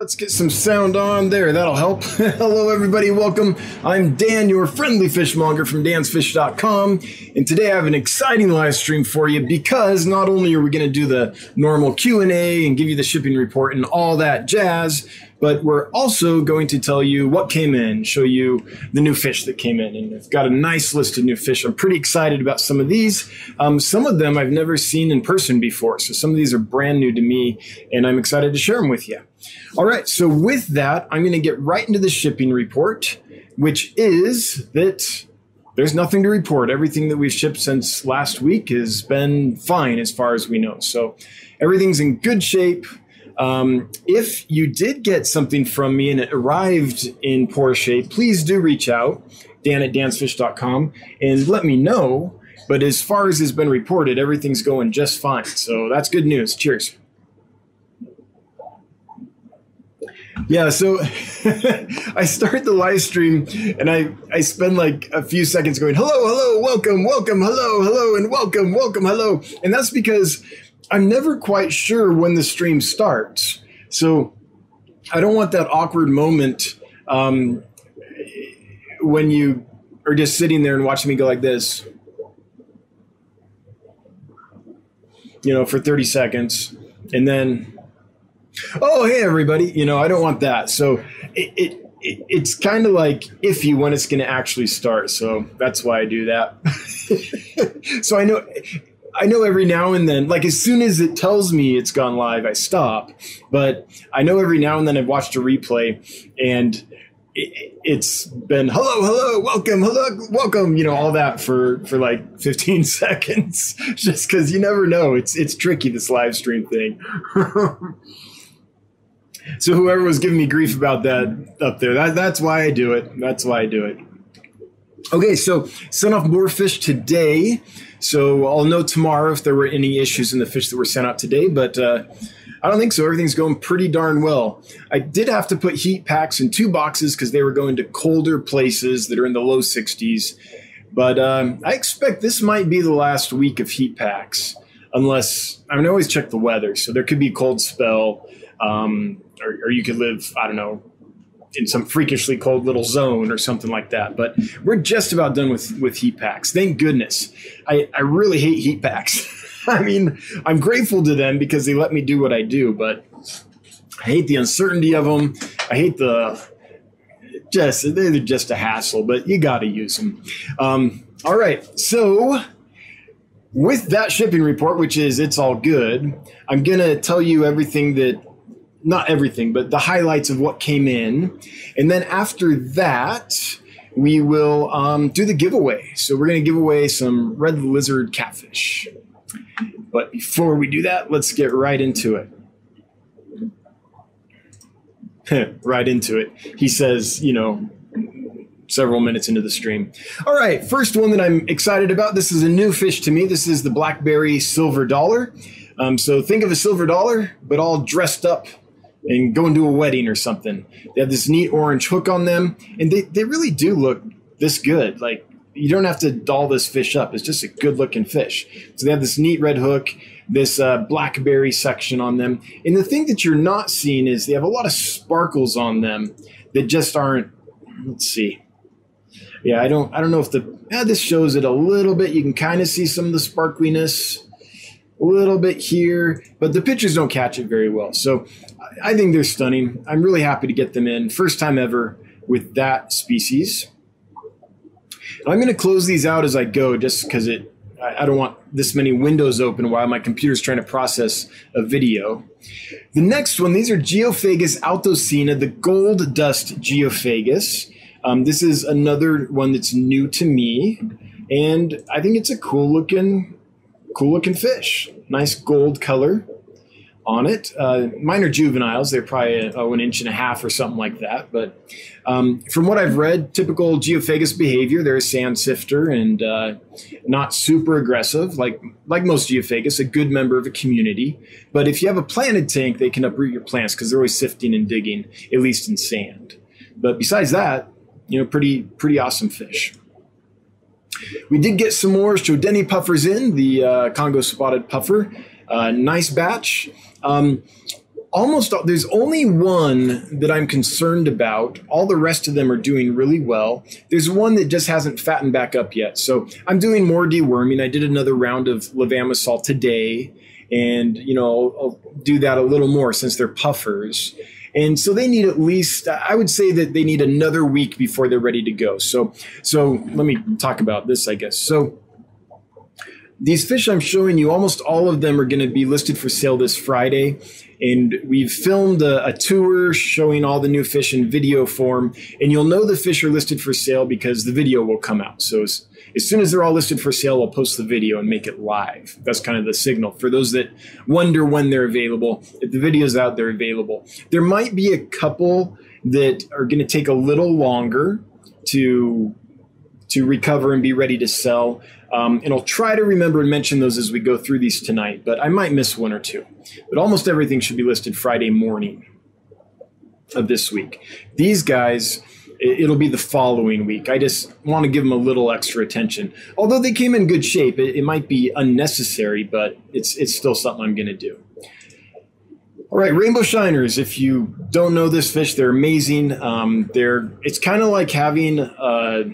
Let's get some sound on there. That'll help. Hello, everybody. Welcome. I'm Dan, your friendly fishmonger from dansfish.com. And today I have an exciting live stream for you because not only are we going to do the normal Q&A and give you the shipping report and all that jazz, but we're also going to tell you what came in, show you the new fish that came in. And I've got a nice list of new fish. I'm pretty excited about some of these. Um, some of them I've never seen in person before. So some of these are brand new to me, and I'm excited to share them with you. All right. So with that, I'm going to get right into the shipping report, which is that there's nothing to report. Everything that we've shipped since last week has been fine as far as we know. So everything's in good shape. Um, if you did get something from me and it arrived in poor shape, please do reach out, dan at dansfish.com, and let me know. But as far as has been reported, everything's going just fine. So that's good news. Cheers. Yeah, so I start the live stream and I, I spend like a few seconds going, hello, hello, welcome, welcome, hello, hello, and welcome, welcome, hello. And that's because I'm never quite sure when the stream starts. So I don't want that awkward moment um, when you are just sitting there and watching me go like this, you know, for 30 seconds. And then, oh, hey, everybody. You know, I don't want that. So it, it it's kind of like iffy when it's going to actually start. So that's why I do that. so I know I know every now and then, like as soon as it tells me it's gone live, I stop. But I know every now and then I've watched a replay and it's been hello, hello, welcome, hello, welcome, you know, all that for for like 15 seconds, just because you never know. It's it's tricky this live stream thing. so whoever was giving me grief about that up there, that that's why I do it. That's why I do it. Okay, so sent off more fish today. So I'll know tomorrow if there were any issues in the fish that were sent out today, but uh, I don't think so. Everything's going pretty darn well. I did have to put heat packs in two boxes because they were going to colder places that are in the low 60s. But um, I expect this might be the last week of heat packs, unless I mean, I always check the weather. So there could be a cold spell, um, or, or you could live, I don't know, in some freakishly cold little zone or something like that. But we're just about done with with heat packs. Thank goodness. I, I really hate heat packs. I mean, I'm grateful to them because they let me do what I do, but I hate the uncertainty of them. I hate the just they're just a hassle, but you got to use them. Um, all right, so with that shipping report, which is it's all good, I'm gonna tell you everything that not everything, but the highlights of what came in. And then after that, we will um, do the giveaway. So we're going to give away some red lizard catfish. But before we do that, let's get right into it. right into it. He says, you know, several minutes into the stream. All right, first one that I'm excited about. This is a new fish to me. This is the blackberry silver dollar. Um, so think of a silver dollar, but all dressed up and going to a wedding or something. They have this neat orange hook on them, and they, they really do look this good. Like you don't have to doll this fish up. It's just a good looking fish. So they have this neat red hook, this uh, blackberry section on them. And the thing that you're not seeing is they have a lot of sparkles on them that just aren't. Let's see. Yeah, I don't. I don't know if the. Yeah, this shows it a little bit. You can kind of see some of the sparkliness a little bit here, but the pictures don't catch it very well. So I think they're stunning. I'm really happy to get them in. First time ever with that species. I'm going to close these out as I go just because it I don't want this many windows open while my computer's trying to process a video. The next one, these are Geophagus altocina, the gold dust Geophagus. Um, this is another one that's new to me, and I think it's a cool looking, cool looking fish. Nice gold color on it. Uh, mine are juveniles; they're probably oh, an inch and a half or something like that. But um, from what I've read, typical geophagus behavior. They're a sand sifter and uh, not super aggressive, like like most geophagus. A good member of a community. But if you have a planted tank, they can uproot your plants because they're always sifting and digging, at least in sand. But besides that, you know, pretty pretty awesome fish. We did get some more schoutedeni puffers in, the uh, Congo spotted puffer. Uh, nice batch. Um, almost there's only one that I'm concerned about. All the rest of them are doing really well. There's one that just hasn't fattened back up yet. So I'm doing more deworming. I did another round of levamisole today, and you know I'll, I'll do that a little more since they're puffers. And so they need at least, I would say that they need another week before they're ready to go. So, so let me talk about this, I guess. So these fish I'm showing you, almost all of them are going to be listed for sale this Friday. And we've filmed a, a, tour showing all the new fish in video form. And you'll know the fish are listed for sale because the video will come out. So as, as soon as they're all listed for sale, we'll post the video and make it live. That's kind of the signal. For those that wonder when they're available, if the video's out, they're available. There might be a couple that are going to take a little longer to to recover and be ready to sell. Um, and I'll try to remember and mention those as we go through these tonight, but I might miss one or two. But almost everything should be listed Friday morning of this week. These guys, it'll be the following week. I just want to give them a little extra attention. Although they came in good shape, it, it might be unnecessary, but it's it's still something I'm going to do. All right, rainbow shiners. If you don't know this fish, they're amazing. Um, they're it's kind of like having. Uh,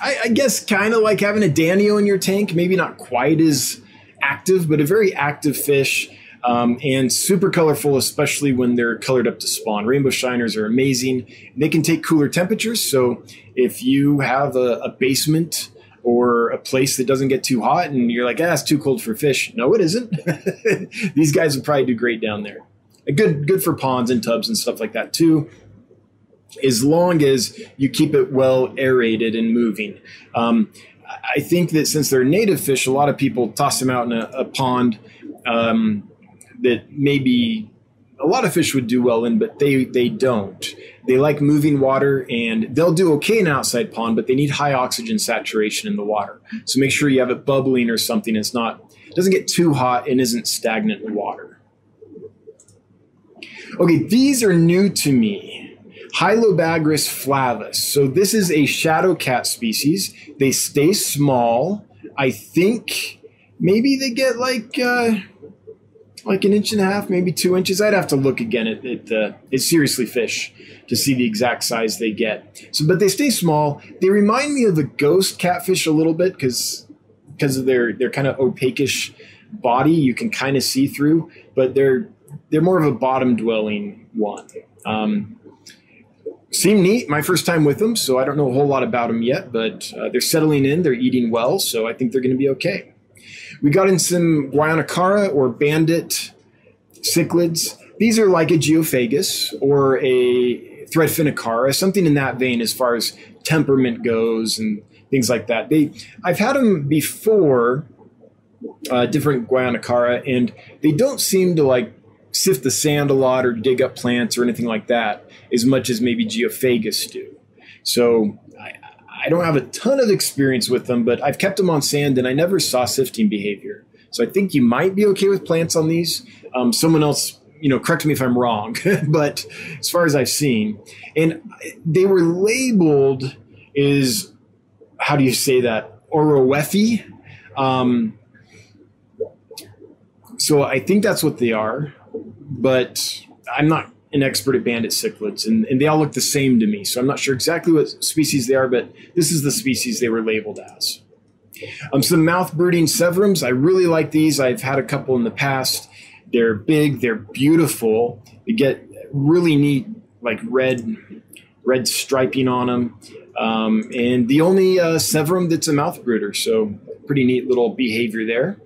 I, I guess kind of like having a Danio in your tank. Maybe not quite as active, but a very active fish. Um, and super colorful, especially when they're colored up to spawn. Rainbow shiners are amazing. They can take cooler temperatures. So if you have a, a basement or a place that doesn't get too hot and you're like, ah, it's too cold for fish. No, it isn't. These guys would probably do great down there. Good, good for ponds and tubs and stuff like that too as long as you keep it well aerated and moving. Um, I think that since they're native fish, a lot of people toss them out in a, a pond um, that maybe a lot of fish would do well in, but they they don't. They like moving water, and they'll do okay in an outside pond, but they need high oxygen saturation in the water. So make sure you have it bubbling or something. It's not doesn't get too hot and isn't stagnant water. Okay, these are new to me. Hyalobagrus flavus. So this is a shadow cat species. They stay small. I think maybe they get like uh, like an inch and a half, maybe two inches. I'd have to look again at, at uh, at seriously fish to see the exact size they get. So, but they stay small. They remind me of the ghost catfish a little bit because because of their their kind of opaquish body. You can kind of see through, but they're they're more of a bottom dwelling one. Um, seem neat. My first time with them, so I don't know a whole lot about them yet, but uh, they're settling in. They're eating well, so I think they're going to be okay. We got in some Guianacara or bandit cichlids. These are like a geophagus or a threadfin acara, something in that vein as far as temperament goes and things like that. They, I've had them before, uh, different Guianacara, and they don't seem to like sift the sand a lot or dig up plants or anything like that as much as maybe geophagus do. So I, I don't have a ton of experience with them, but I've kept them on sand and I never saw sifting behavior. So I think you might be okay with plants on these. Um, someone else, you know, correct me if I'm wrong, but as far as I've seen, and they were labeled is how do you say that? owroewefi. Um, so I think that's what they are but I'm not an expert at bandit cichlids, and, and they all look the same to me. So I'm not sure exactly what species they are, but this is the species they were labeled as. Um, some mouth brooding severums. I really like these. I've had a couple in the past. They're big. They're beautiful. They get really neat, like red, red striping on them. Um, and the only uh, severum that's a mouth brooder. So pretty neat little behavior there.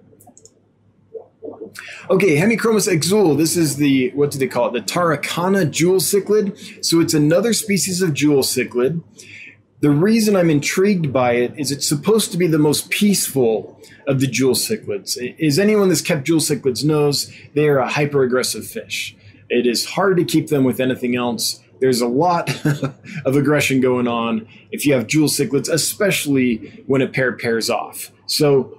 Okay, Hemichromis exsul. This is the, what do they call it? The Turkana jewel cichlid. So it's another species of jewel cichlid. The reason I'm intrigued by it is it's supposed to be the most peaceful of the jewel cichlids. Is anyone that's kept jewel cichlids knows they are a hyper aggressive fish. It is hard to keep them with anything else. There's a lot of aggression going on if you have jewel cichlids, especially when a pair pairs off. So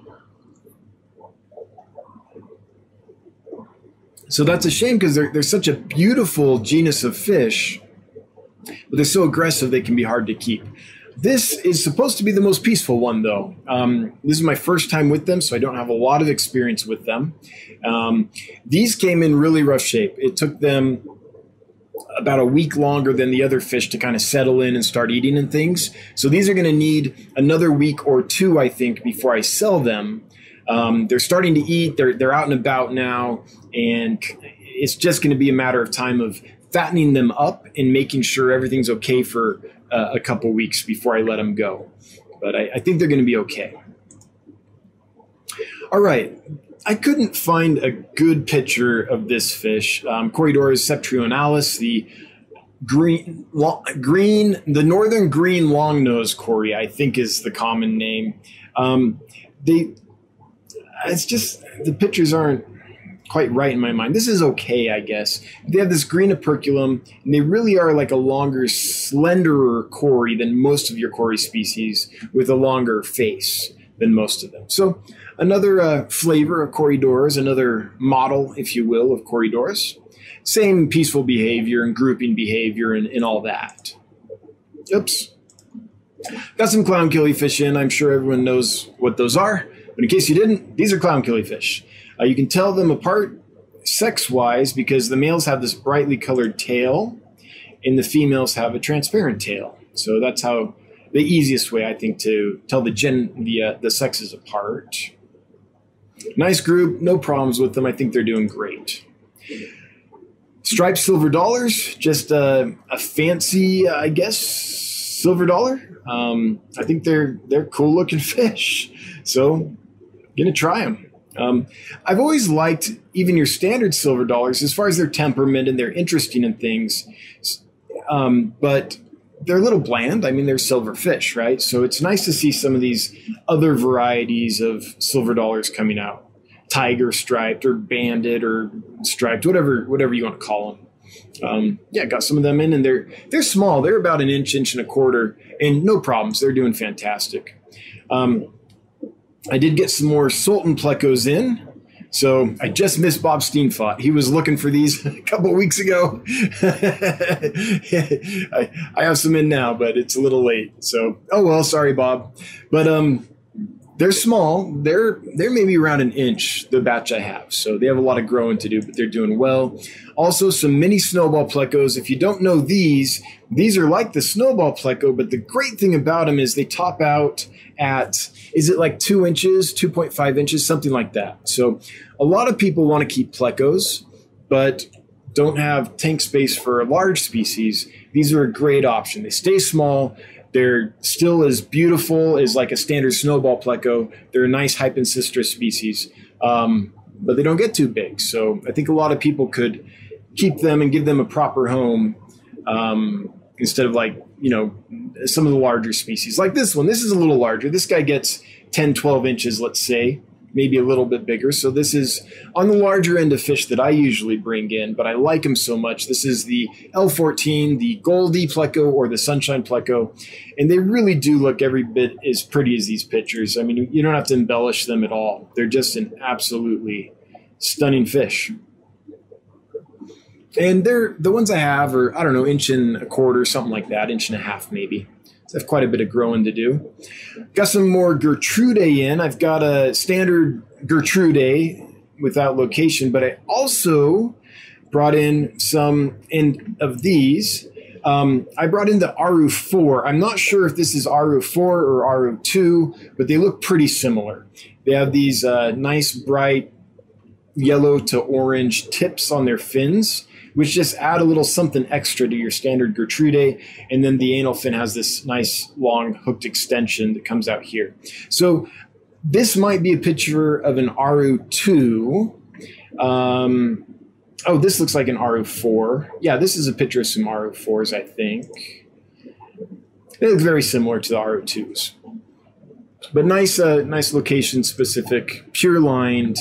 So that's a shame because they're, they're such a beautiful genus of fish, but they're so aggressive they can be hard to keep. This is supposed to be the most peaceful one, though. Um, this is my first time with them, so I don't have a lot of experience with them. Um, these came in really rough shape. It took them about a week longer than the other fish to kind of settle in and start eating and things. So these are going to need another week or two, I think, before I sell them. Um, they're starting to eat. They're they're out and about now, and it's just going to be a matter of time of fattening them up and making sure everything's okay for uh, a couple weeks before I let them go. But I, I think they're going to be okay. All right. I couldn't find a good picture of this fish. Um, Corydoras septentrionalis, the green, long, green, the northern green longnose cory, I think is the common name. Um, they, it's just the pictures aren't quite right in my mind. This is okay, I guess. They have this green operculum, and they really are like a longer, slenderer cory than most of your cory species, with a longer face than most of them. So, another uh, flavor of Corydoras, another model, if you will, of Corydoras. Same peaceful behavior and grouping behavior and, and all that. Oops. Got some clown killifish in. I'm sure everyone knows what those are. But in case you didn't, these are clown killifish. Uh, you can tell them apart sex wise because the males have this brightly colored tail and the females have a transparent tail. So that's how the easiest way I think to tell the gen the uh, the sexes apart. Nice group, no problems with them. I think they're doing great. Striped silver dollars, just a, a fancy, uh, I guess, silver dollar. Um, I think they're they're cool looking fish, so gonna try them. Um, I've always liked even your standard silver dollars as far as their temperament and they're interesting in things, um, but they're a little bland. I mean, they're silver fish, right? So it's nice to see some of these other varieties of silver dollars coming out, tiger striped or banded or striped, whatever whatever you want to call them. Um, yeah, got some of them in, and they're they're small. They're about an inch, inch and a quarter, and no problems. They're doing fantastic. Um, I did get some more Sultan plecos in. So I just missed Bob Steenfot. He was looking for these a couple weeks ago. I, I have some in now, but it's a little late. So oh well, sorry, Bob. But um, they're small. They're they're maybe around an inch. The batch I have, so they have a lot of growing to do, but they're doing well. Also, some mini snowball plecos. If you don't know these, these are like the snowball pleco, but the great thing about them is they top out at is it like two inches, two point five inches, something like that. So a lot of people want to keep plecos, but don't have tank space for a large species. These are a great option. They stay small they're still as beautiful as like a standard snowball pleco. They're a nice Hypancistrus species, um, but they don't get too big. So I think a lot of people could keep them and give them a proper home um, instead of like, you know, some of the larger species. Like this one, this is a little larger. This guy gets 10, 12 inches, let's say maybe a little bit bigger. So this is on the larger end of fish that I usually bring in, but I like them so much. This is the L14, the Goldie Pleco or the Sunshine Pleco, and they really do look every bit as pretty as these pictures. I mean, you don't have to embellish them at all. They're just an absolutely stunning fish. And they're the ones I have are I don't know inch and a quarter, something like that, inch and a half maybe. I have quite a bit of growing to do. Got some more Gertrude in. I've got a standard Gertrude without location, but I also brought in some in of these. Um, I brought in the Aru 4. I'm not sure if this is Aru 4 or Aru 2, but they look pretty similar. They have these uh, nice, bright yellow to orange tips on their fins which just add a little something extra to your standard Gertrude. And then the anal fin has this nice long hooked extension that comes out here. So this might be a picture of an Aru 2. Um, oh, this looks like an Aru 4. Yeah, this is a picture of some Aru 4s, I think. They look very similar to the Aru 2s. But nice, uh, nice location specific, pure lined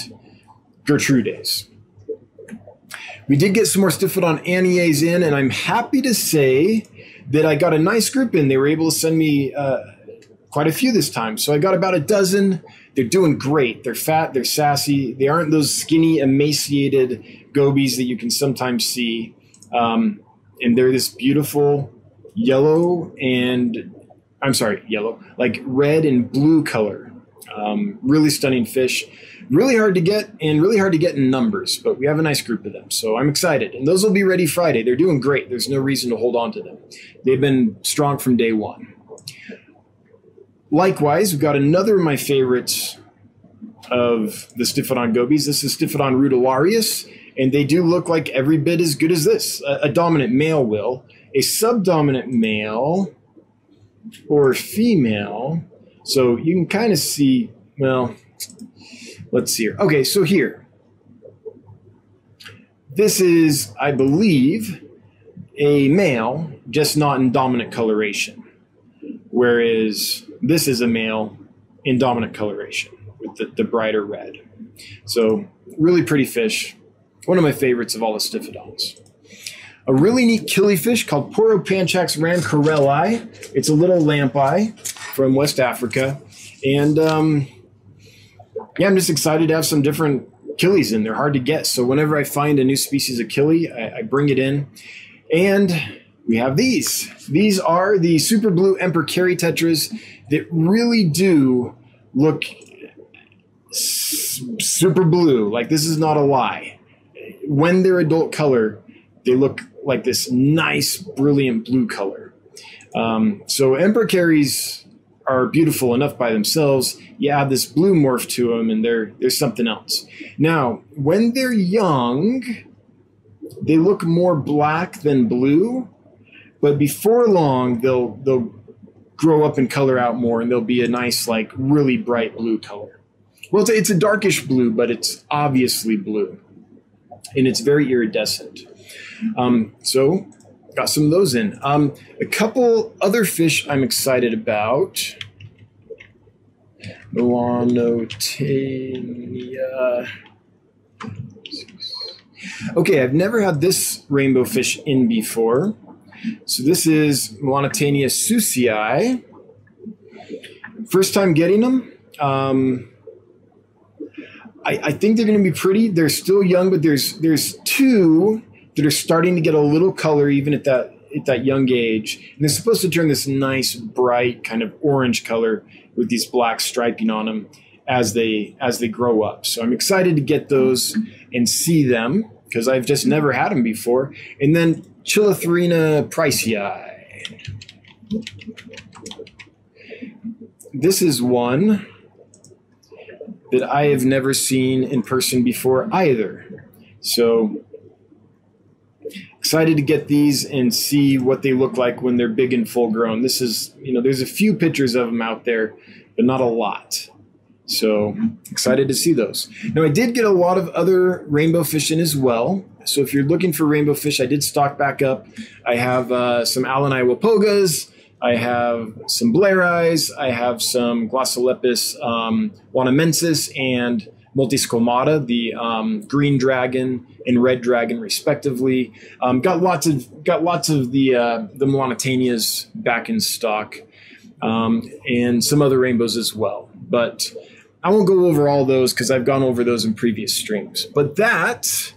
Gertrudes. We did get some more Stiphodon annies in, and I'm happy to say that I got a nice group in. They were able to send me uh, quite a few this time. So I got about a dozen. They're doing great. They're fat, they're sassy. They aren't those skinny, emaciated gobies that you can sometimes see. Um, and they're this beautiful yellow and I'm sorry, yellow, like red and blue color. Um, really stunning fish. Really hard to get and really hard to get in numbers, but we have a nice group of them. So I'm excited. And those will be ready Friday. They're doing great. There's no reason to hold on to them. They've been strong from day one. Likewise, we've got another of my favorites of the Stiphodon gobies. This is Stiphodon rutilaureus, and they do look like every bit as good as this. A, a dominant male will. A subdominant male or female. So you can kind of see, well, let's see here. Okay, so here. This is, I believe, a male, just not in dominant coloration. Whereas this is a male in dominant coloration with the, the brighter red. So, really pretty fish. One of my favorites of all the Stiphodons. A really neat killifish called Poropanchax rancureli. It's a little lamp eye from West Africa. And um, yeah, I'm just excited to have some different killies in. They're hard to get. So, whenever I find a new species of killie, I, I bring it in. And we have these. These are the super blue emperor Kerri tetras that really do look s- super blue. Like this is not a lie. When they're adult color, they look like this nice, brilliant blue color. Um, so emperor Kerris are beautiful enough by themselves. You add this blue morph to them, and they're there's something else. Now, when they're young, they look more black than blue, but before long they'll they'll grow up and color out more, and they'll be a nice like really bright blue color. Well, it's a, darkish blue, but it's obviously blue, and it's very iridescent. Um, so got some of those in. Um, a couple other fish I'm excited about. Melanotaenia. Okay, I've never had this rainbow fish in before. So this is Melanotaenia susii. First time getting them. Um, I, I, think they're going to be pretty. They're still young, but there's there's two that are starting to get a little color even at that at that young age, and they're supposed to turn this nice bright kind of orange color with these black striping on them as they as they grow up. So I'm excited to get those and see them because I've just never had them before. And then Chilatherina pricei. This is one that I have never seen in person before either. So excited to get these and see what they look like when they're big and full grown. This is, you know, there's a few pictures of them out there, but not a lot. So excited to see those. Now I did get a lot of other rainbow fish in as well. So if you're looking for rainbow fish, I did stock back up. I have uh, some Alani Wapogas. I have some Blair eyes. I have some Glossolepis um, wanamensis and multisquamata, the um, green dragon and red dragon, respectively. Um, got lots of got lots of the uh, the Melanotaenias back in stock, um, and some other rainbows as well. But I won't go over all those because I've gone over those in previous streams. But that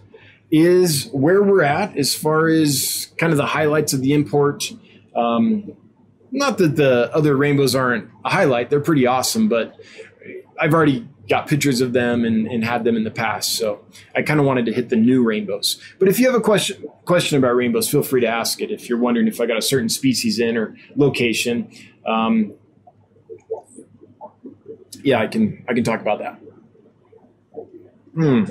is where we're at as far as kind of the highlights of the import. Um, not that the other rainbows aren't a highlight; they're pretty awesome. But I've already got pictures of them and, and had them in the past, so I kind of wanted to hit the new rainbows. But if you have a question question about rainbows, feel free to ask it. If you're wondering if I got a certain species in or location, um, yeah, I can I can talk about that. Hmm.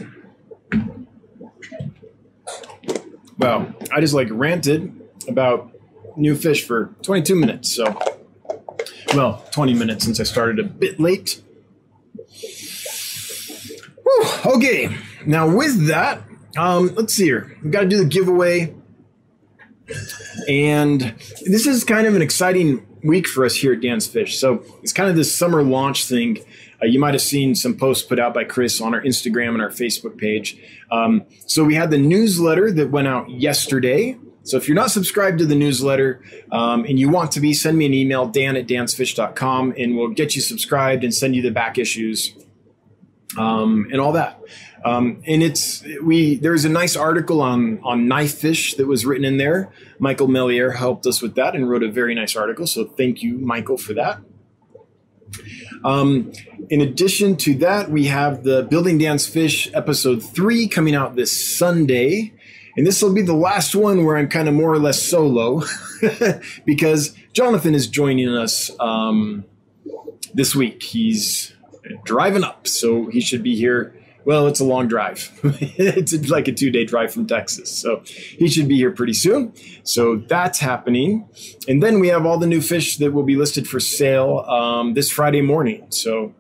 Well, I just like ranted about new fish for 22 minutes. So, well, 20 minutes since I started a bit late. Okay, now with that, um, let's see here. We've got to do the giveaway. And this is kind of an exciting week for us here at Dan's Fish. So it's kind of this summer launch thing. Uh, you might have seen some posts put out by Chris on our Instagram and our Facebook page. Um, so we had the newsletter that went out yesterday. So if you're not subscribed to the newsletter um, and you want to be, send me an email, dan at dansfish.com, and we'll get you subscribed and send you the back issues um, and all that. Um, and it's we there's a nice article on on knife fish that was written in there. Michael Melier helped us with that and wrote a very nice article. So thank you, Michael, for that. Um, in addition to that, we have the Building Dan's Fish episode three coming out this Sunday. And this will be the last one where I'm kind of more or less solo because Jonathan is joining us um, this week. He's driving up, so he should be here. Well, it's a long drive. it's like a two day drive from Texas. So he should be here pretty soon. So that's happening. And then we have all the new fish that will be listed for sale um, this Friday morning. So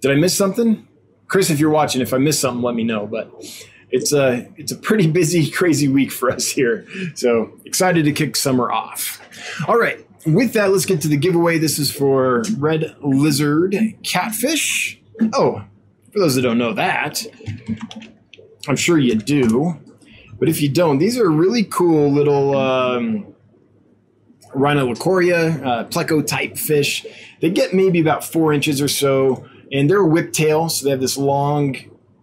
did I miss something? Chris, if you're watching, if I missed something, let me know. But it's a it's a pretty busy, crazy week for us here. So excited to kick summer off. All right. With that, let's get to the giveaway. This is for red lizard catfish. Oh, for those that don't know that, I'm sure you do. But if you don't, these are really cool little um, Rineloricaria, uh, pleco type fish. They get maybe about four inches or so, and they're a whiptail, so they have this long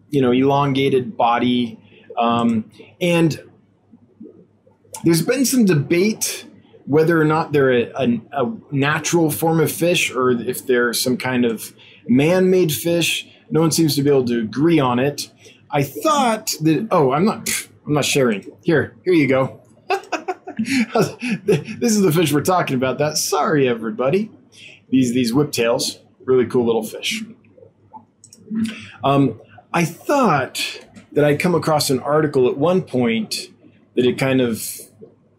you know elongated body um, and there's been some debate whether or not they're a, a, a, natural form of fish or if they're some kind of man-made fish no one seems to be able to agree on it. I thought that oh i'm not i'm not sharing. Here here you go. This is the fish we're talking about. That sorry everybody. These these whiptails really cool little fish. Um, I thought that I'd come across an article at one point that it kind of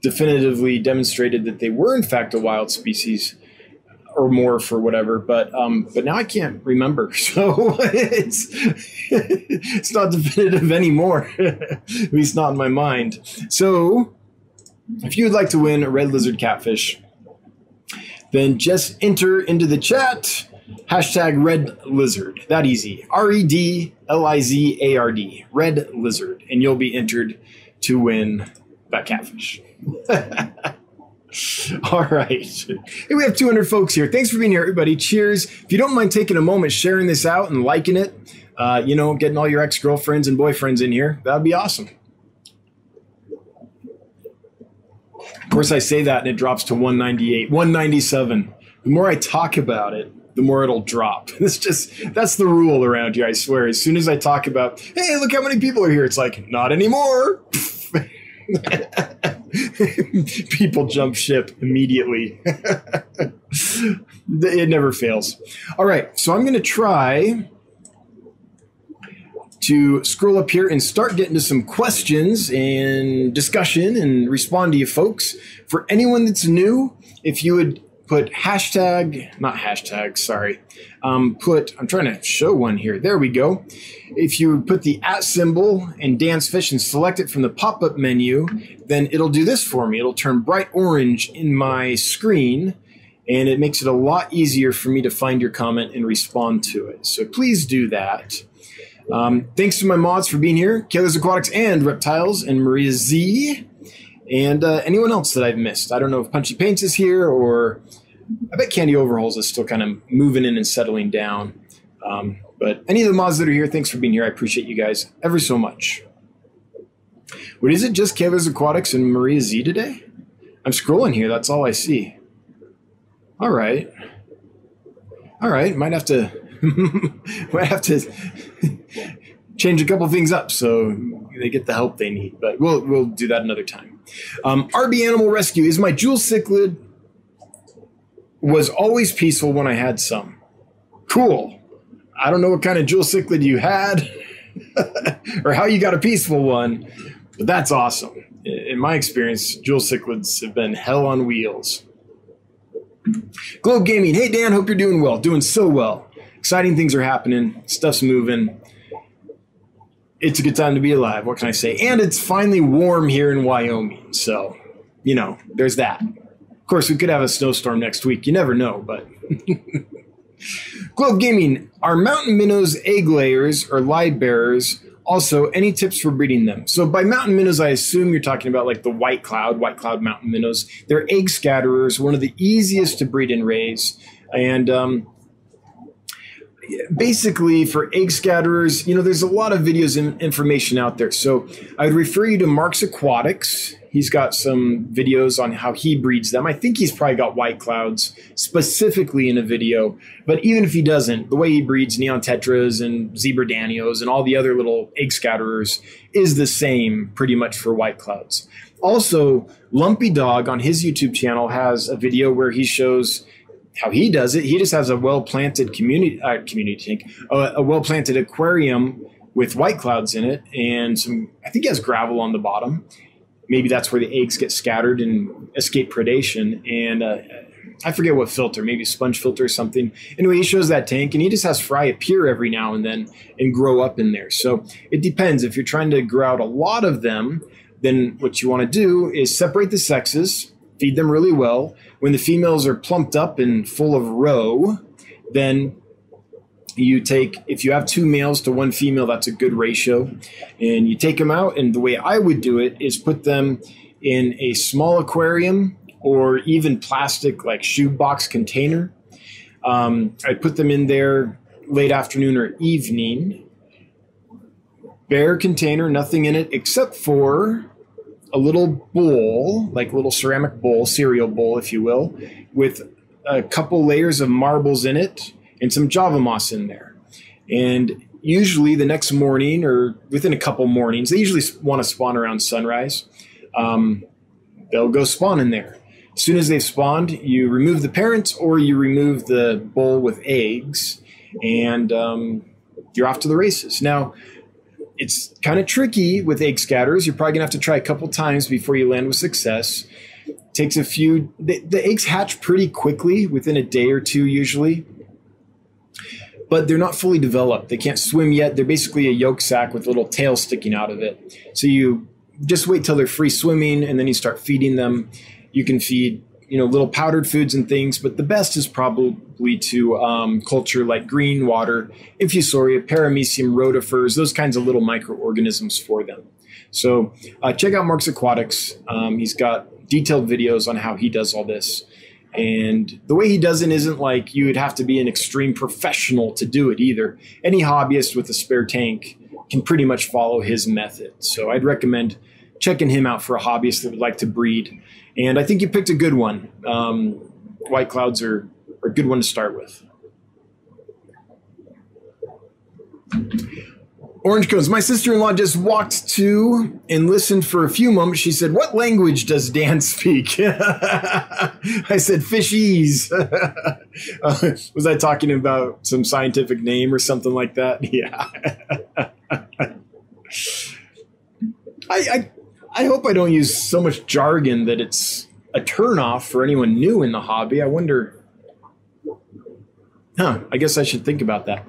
definitively demonstrated that they were in fact a wild species or more for whatever but um, but now I can't remember so it's it's not definitive anymore at least not in my mind so if you would like to win a red lizard catfish then just enter into the chat Hashtag red lizard. That easy. R E D L I Z A R D. Red lizard. And you'll be entered to win that catfish. All right. Hey, we have 200 folks here. Thanks for being here, everybody. Cheers. If you don't mind taking a moment, sharing this out and liking it, uh, you know, getting all your ex girlfriends and boyfriends in here, that would be awesome. Of course, I say that and it drops to 198, 197. The more I talk about it, the more it'll drop. It's just that's the rule around here. I swear. As soon as I talk about, hey, look how many people are here, it's like not anymore. people jump ship immediately. it never fails. All right, so I'm going to try to scroll up here and start getting to some questions and discussion and respond to you folks. For anyone that's new, if you would put hashtag, not hashtag, sorry. Um, put, I'm trying to show one here. There we go. If you put the at symbol and Dan's Fish and select it from the pop up menu, then it'll do this for me. It'll turn bright orange in my screen and it makes it a lot easier for me to find your comment and respond to it. So please do that. Um, thanks to my mods for being here, Killers Aquatics and Reptiles, and Maria Z and uh, anyone else that I've missed. I don't know if Punchy Paints is here or I bet Candy Overhauls is still kind of moving in and settling down. Um, but any of the mods that are here, thanks for being here. I appreciate you guys ever so much. What is it? Just Kevin's Aquatics and Maria Z today? I'm scrolling here. That's all I see. All right. All right. Might have to might have to change a couple things up so they get the help they need. But we'll we'll do that another time. Um, RB Animal Rescue is my jewel cichlid was always peaceful when I had some. Cool. I don't know what kind of jewel cichlid you had or how you got a peaceful one, but that's awesome. In my experience, jewel cichlids have been hell on wheels. Globe Gaming. Hey, Dan, hope you're doing well. Doing so well. Exciting things are happening. Stuff's moving. It's a good time to be alive. What can I say? And it's finally warm here in Wyoming. So, you know, there's that. Of course, we could have a snowstorm next week. You never know, but. Globe Gaming, are mountain minnows egg layers or live bearers? Also, any tips for breeding them? So, by mountain minnows, I assume you're talking about like the white cloud, white cloud mountain minnows. They're egg scatterers, one of the easiest to breed and raise. And um, basically for egg scatterers, you know, there's a lot of videos and information out there. So I'd refer you to Mark's Aquatics. He's got some videos on how he breeds them. I think he's probably got white clouds specifically in a video. But even if he doesn't, the way he breeds neon tetras and zebra danios and all the other little egg scatterers is the same pretty much for white clouds. Also, Lumpy Dog on his YouTube channel has a video where he shows how he does it. He just has a well planted community uh, community tank, uh, a well planted aquarium with white clouds in it, and some. I think he has gravel on the bottom. Maybe that's where the eggs get scattered and escape predation. And uh, I forget what filter, maybe sponge filter or something. Anyway, he shows that tank, and he just has fry appear every now and then and grow up in there. So it depends. If you're trying to grow out a lot of them, then what you want to do is separate the sexes, feed them really well. When the females are plumped up and full of roe, then you take if you have two males to one female that's a good ratio. And you take them out and the way i would do it is put them in a small aquarium or even plastic like shoebox container. Um, i put them in there late afternoon or evening. Bare container nothing in it except for a little bowl, like little ceramic bowl, cereal bowl, if you will, with a couple layers of marbles in it and some java moss in there. And usually the next morning or within a couple mornings, they usually want to spawn around sunrise. Um, they'll go spawn in there. As soon as they've spawned, you remove the parents or you remove the bowl with eggs, and um, you're off to the races. Now, it's kind of tricky with egg scatters. You're probably gonna have to try a couple times before you land with success. It takes a few. The, the eggs hatch pretty quickly, within a day or two usually, but they're not fully developed. They can't swim yet. They're basically a yolk sac with little tail sticking out of it. So you just wait till they're free swimming, and then you start feeding them. You can feed you know little powdered foods and things but the best is probably to um, culture like green water infusoria paramecium rotifers those kinds of little microorganisms for them. So uh, check out mark's aquatics. Um, he's got detailed videos on how he does all this. And the way he does it isn't like you would have to be an extreme professional to do it either. Any hobbyist with a spare tank can pretty much follow his method. So i'd recommend checking him out for a hobbyist that would like to breed. And I think you picked a good one. Um, white clouds are, are a good one to start with. Orange cones. My sister in law just walked to and listened for a few moments. She said, What language does Dan speak? I said, Fishies. uh, was I talking about some scientific name or something like that? Yeah. I, I I hope I don't use so much jargon that it's a turnoff for anyone new in the hobby. I wonder. Huh, I guess I should think about that.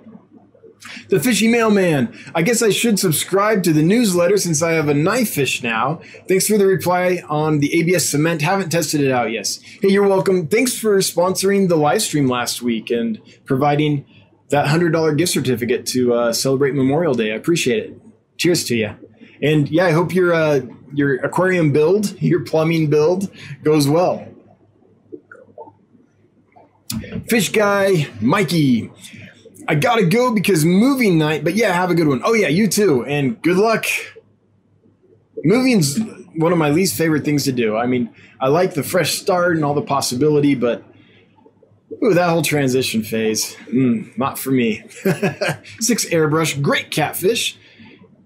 The Fishy Mailman. I guess I should subscribe to the newsletter since I have a knife fish now. Thanks for the reply on the ABS cement. Haven't tested it out yet. Hey, you're welcome. Thanks for sponsoring the live stream last week and providing that $100 gift certificate to uh, celebrate Memorial Day. I appreciate it. Cheers to you. And yeah, I hope your uh, your aquarium build, your plumbing build goes well. Fish guy, Mikey. I gotta go because movie night, but yeah, have a good one. Oh yeah, you too, and good luck. Moving's one of my least favorite things to do. I mean, I like the fresh start and all the possibility, but ooh, that whole transition phase, mm, not for me. Six airbrush, great catfish.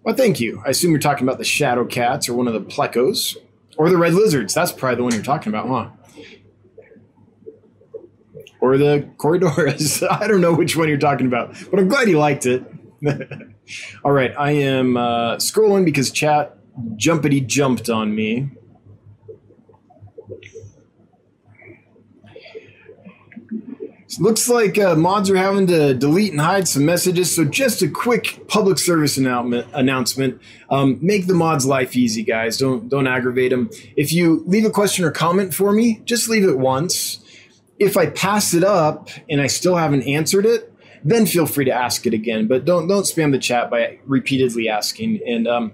Well, thank you. I assume you're talking about the shadow cats or one of the plecos or the red lizards. That's probably the one you're talking about, huh? Or the Corydoras. I don't know which one you're talking about, but I'm glad you liked it. All right, I am uh, scrolling because chat jumpity jumped on me. Looks like uh, mods are having to delete and hide some messages. So, just a quick public service announcement. Um, make the mods' life easy, guys. Don't don't aggravate them. If you leave a question or comment for me, just leave it once. If I pass it up and I still haven't answered it, then feel free to ask it again. But don't don't spam the chat by repeatedly asking. And um,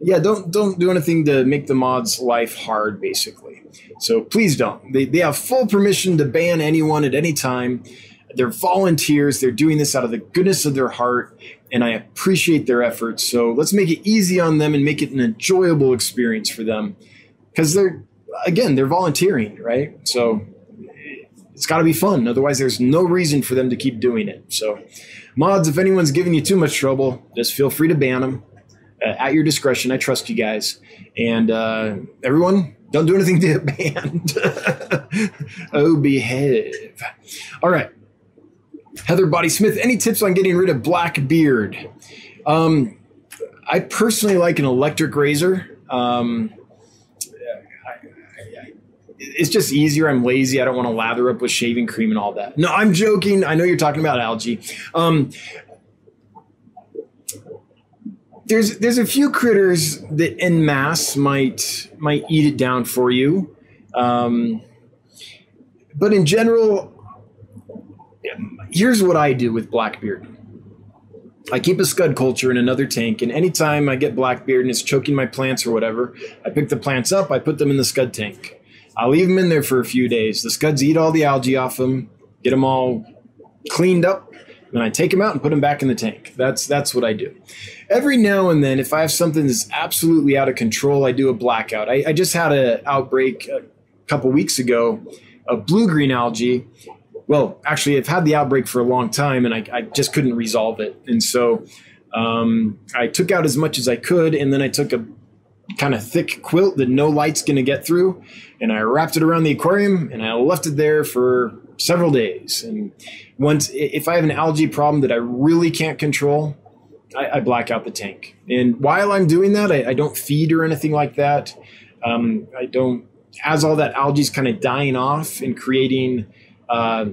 yeah, don't don't do anything to make the mods' life hard, basically. So please don't. They, they have full permission to ban anyone at any time. they're volunteers. They're doing this out of the goodness of their heart, and I appreciate their efforts. So let's make it easy on them and make it an enjoyable experience for them, because they're again they're volunteering, right? So it's got to be fun. Otherwise, there's no reason for them to keep doing it. So, mods, if anyone's giving you too much trouble, just feel free to ban them uh, at your discretion. I trust you guys, and uh, everyone don't do anything to get banned. oh, behave. All right. Heather Body Smith, any tips on getting rid of black beard? Um, I personally like an electric razor. Um, it's just easier. I'm lazy. I don't want to lather up with shaving cream and all that. No, I'm joking. I know you're talking about algae. Um, there's there's a few critters that in mass might might eat it down for you, um, but in general, here's what I do with blackbeard. I keep a scud culture in another tank, and anytime I get blackbeard and it's choking my plants or whatever, I pick the plants up, I put them in the scud tank. I leave them in there for a few days. The scuds eat all the algae off them, get them all cleaned up, then I take them out and put them back in the tank. That's that's what I do. Every now and then, if I have something that's absolutely out of control, I do a blackout. I, I just had an outbreak a couple weeks ago of blue green algae. Well, actually, I've had the outbreak for a long time, and I, I just couldn't resolve it. And so um, I took out as much as I could, and then I took a kind of thick quilt that no light's going to get through, and I wrapped it around the aquarium, and I left it there for several days. And once, if I have an algae problem that I really can't control, I, I black out the tank. And while I'm doing that, I, I don't feed or anything like that. Um, I don't, as all that algae is kind of dying off and creating uh,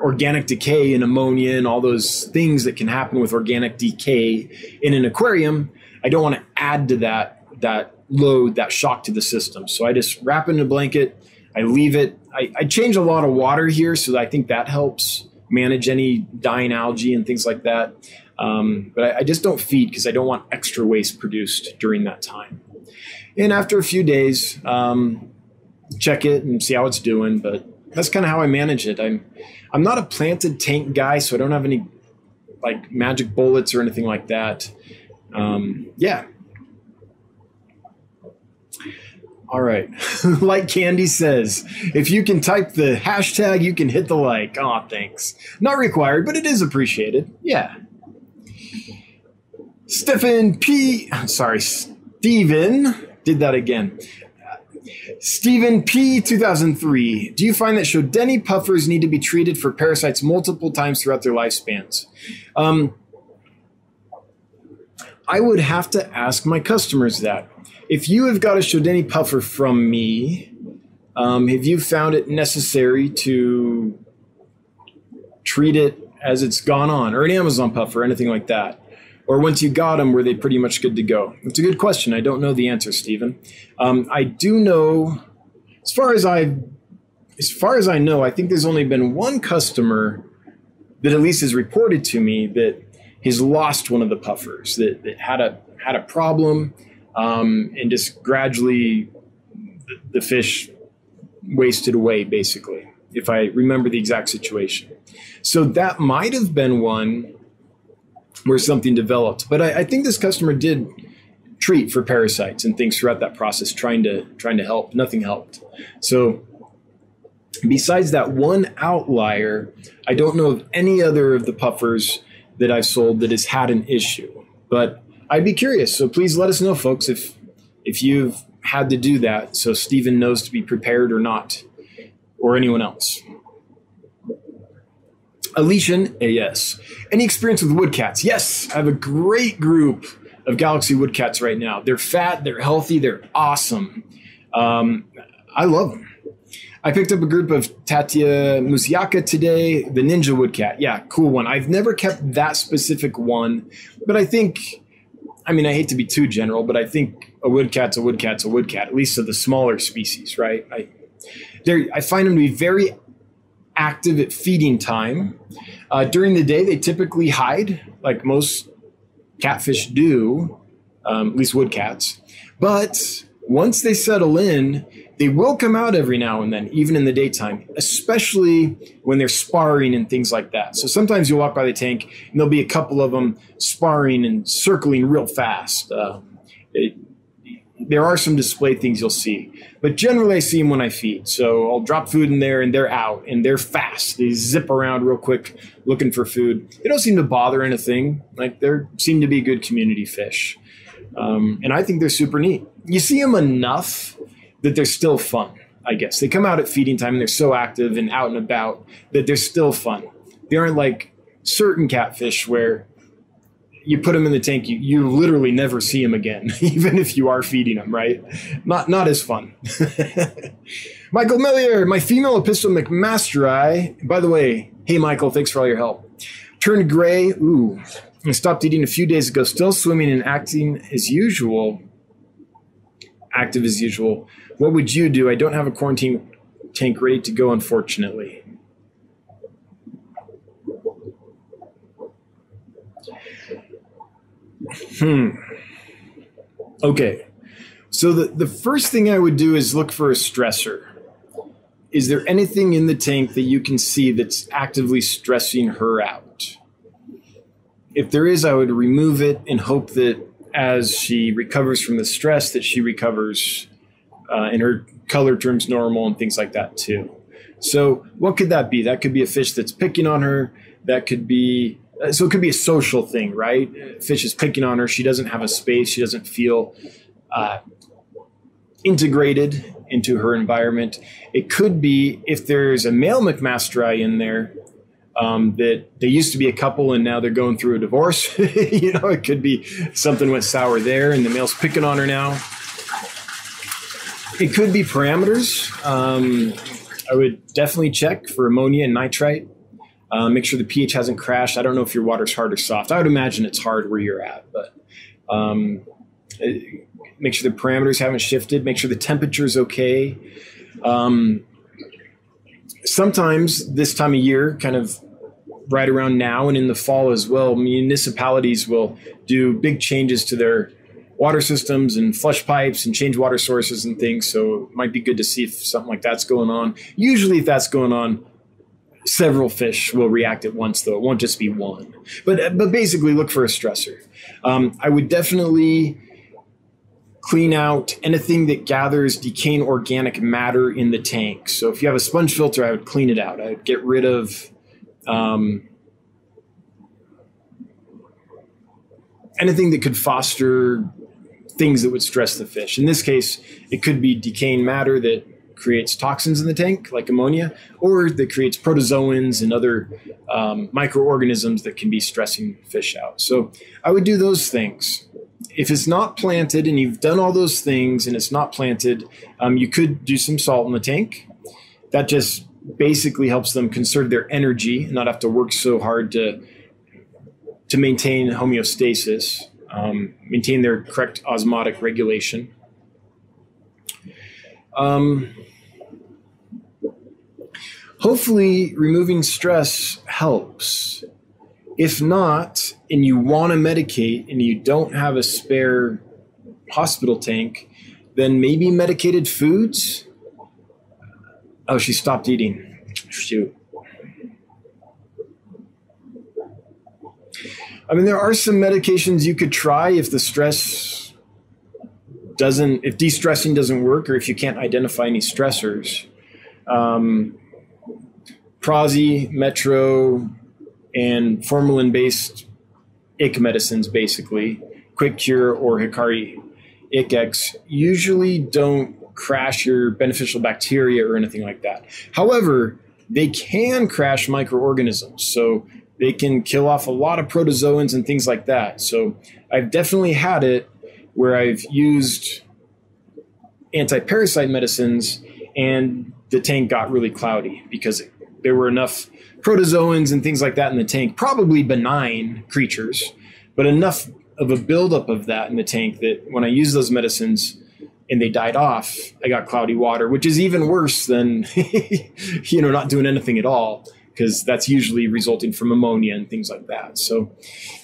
organic decay and ammonia and all those things that can happen with organic decay in an aquarium, I don't want to add to that that load, that shock to the system. So I just wrap it in a blanket. I leave it. I, I change a lot of water here, so I think that helps manage any dying algae and things like that. Um, but I, I, just don't feed because I don't want extra waste produced during that time. And after a few days, um, check it and see how it's doing. But that's kind of how I manage it. I'm I'm not a planted tank guy, so I don't have any like magic bullets or anything like that. Um, yeah. All right. like Candy says, if you can type the hashtag, you can hit the like. Oh, thanks. Not required, but it is appreciated. Yeah. Stephen P. Sorry, Stephen did that again. Stephen P. 2003. Do you find that Schoutedeni puffers need to be treated for parasites multiple times throughout their lifespans? Um, I would have to ask my customers that. If you have got a Schoutedeni puffer from me, um, have you found it necessary to treat it as it's gone on, or an Amazon puffer, or anything like that? Or once you got them, were they pretty much good to go? It's a good question. I don't know the answer, Stephen. Um, I do know, as far as I, as far as I know, I think there's only been one customer that at least has reported to me that he's lost one of the puffers that, that had a had a problem um, and just gradually the, the fish wasted away basically if i remember the exact situation. So that might have been one where something developed but I, I think this customer did treat for parasites and things throughout that process trying to trying to help. Nothing helped. So besides that one outlier i don't know of any other of the puffers that I've sold that has had an issue. But I'd be curious. So please let us know, folks, if if you've had to do that, so Stephen knows to be prepared or not, or anyone else. Alician, a yes. Any experience with woodcats? Yes, I have a great group of Galaxy woodcats right now. They're fat, they're healthy, they're awesome. Um, I love them. I picked up a group of Tatia musaica today, the Ninja Woodcat. Yeah, cool one. I've never kept that specific one, but I think, I mean, I hate to be too general, but I think a woodcat's a woodcat's a woodcat, at least of the smaller species, right? I, I find them to be very active at feeding time. Uh, during the day, they typically hide, like most catfish do, um, at least woodcats. But once they settle in, they will come out every now and then, even in the daytime, especially when they're sparring and things like that. So sometimes you'll walk by the tank and there'll be a couple of them sparring and circling real fast. Uh, it, there are some display things you'll see, but generally I see them when I feed. So I'll drop food in there and they're out and they're fast. They zip around real quick looking for food. They don't seem to bother anything. Like they seem to be good community fish. Um, and I think they're super neat. You see them enough that they're still fun, I guess. They come out at feeding time and they're so active and out and about that they're still fun. They aren't like certain catfish where you put them in the tank, you, you literally never see them again, even if you are feeding them, right? Not not as fun. Michael Millier, my female Apistos macmasteri. By the way, hey Michael, thanks for all your help. Turned gray. Ooh, I stopped eating a few days ago. Still swimming and acting as usual. Active as usual. What would you do? I don't have a quarantine tank ready to go, unfortunately. Hmm. Okay. So the, the first thing I would do is look for a stressor. Is there anything in the tank that you can see that's actively stressing her out? If there is, I would remove it and hope that as she recovers from the stress, that she recovers uh, and her color turns normal and things like that too. So what could that be? That could be a fish that's picking on her. That could be uh, so it could be a social thing, right? Fish is picking on her. She doesn't have a space. She doesn't feel uh, integrated into her environment. It could be if there's a male Macmasteri in there um, that they used to be a couple and now they're going through a divorce. you know, it could be something went sour there and the male's picking on her now. It could be parameters. Um, I would definitely check for ammonia and nitrite. Uh, make sure the pH hasn't crashed. I don't know if your water's hard or soft. I would imagine it's hard where you're at, but um, it, make sure the parameters haven't shifted. Make sure the temperature is okay. Um, sometimes this time of year, kind of right around now and in the fall as well, municipalities will do big changes to their water systems and flush pipes and change water sources and things. So it might be good to see if something like that's going on. Usually, if that's going on, several fish will react at once though. It won't just be one. But but basically look for a stressor. Um, i would definitely clean out anything that gathers decaying organic matter in the tank. So if you have a sponge filter i would clean it out. I would get rid of um, anything that could foster things that would stress the fish in this case it could be decaying matter that creates toxins in the tank, like ammonia, or that creates protozoans and other um, microorganisms that can be stressing fish out. So I would do those things. If it's not planted and you've done all those things and it's not planted, um, you could do some salt in the tank. That just basically helps them conserve their energy and not have to work so hard to to maintain homeostasis, um, maintain their correct osmotic regulation. Um, hopefully removing stress helps. If not, and you want to medicate and you don't have a spare hospital tank, then maybe medicated foods. Oh, she stopped eating. Shoot. I mean, there are some medications you could try if the stress doesn't, if de stressing doesn't work, or if you can't identify any stressors. Um, Metro, and formalin based ick medicines, basically, Quick Cure or Hikari Ich-X, usually don't crash your beneficial bacteria or anything like that. However, they can crash microorganisms. So they can kill off a lot of protozoans and things like that. So I've definitely had it where I've used anti parasite medicines and the tank got really cloudy because there were enough protozoans and things like that in the tank, probably benign creatures, but enough of a buildup of that in the tank that when I used those medicines and they died off, I got cloudy water, which is even worse than you know not doing anything at all because that's usually resulting from ammonia and things like that. So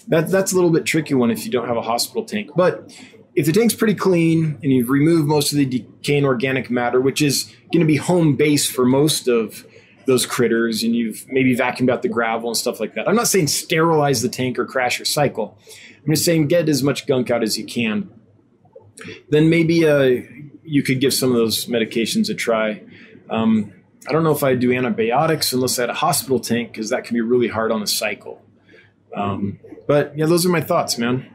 that that's a little bit tricky one if you don't have a hospital tank. But if the tank's pretty clean and you've removed most of the decaying organic matter, which is going to be home base for most of those critters, and you've maybe vacuumed out the gravel and stuff like that. I'm not saying sterilize the tank or crash your cycle. I'm just saying get as much gunk out as you can. Then maybe uh, you could give some of those medications a try. Um, I don't know if I'd do antibiotics unless I had a hospital tank because that can be really hard on the cycle. Um, but yeah, those are my thoughts, man.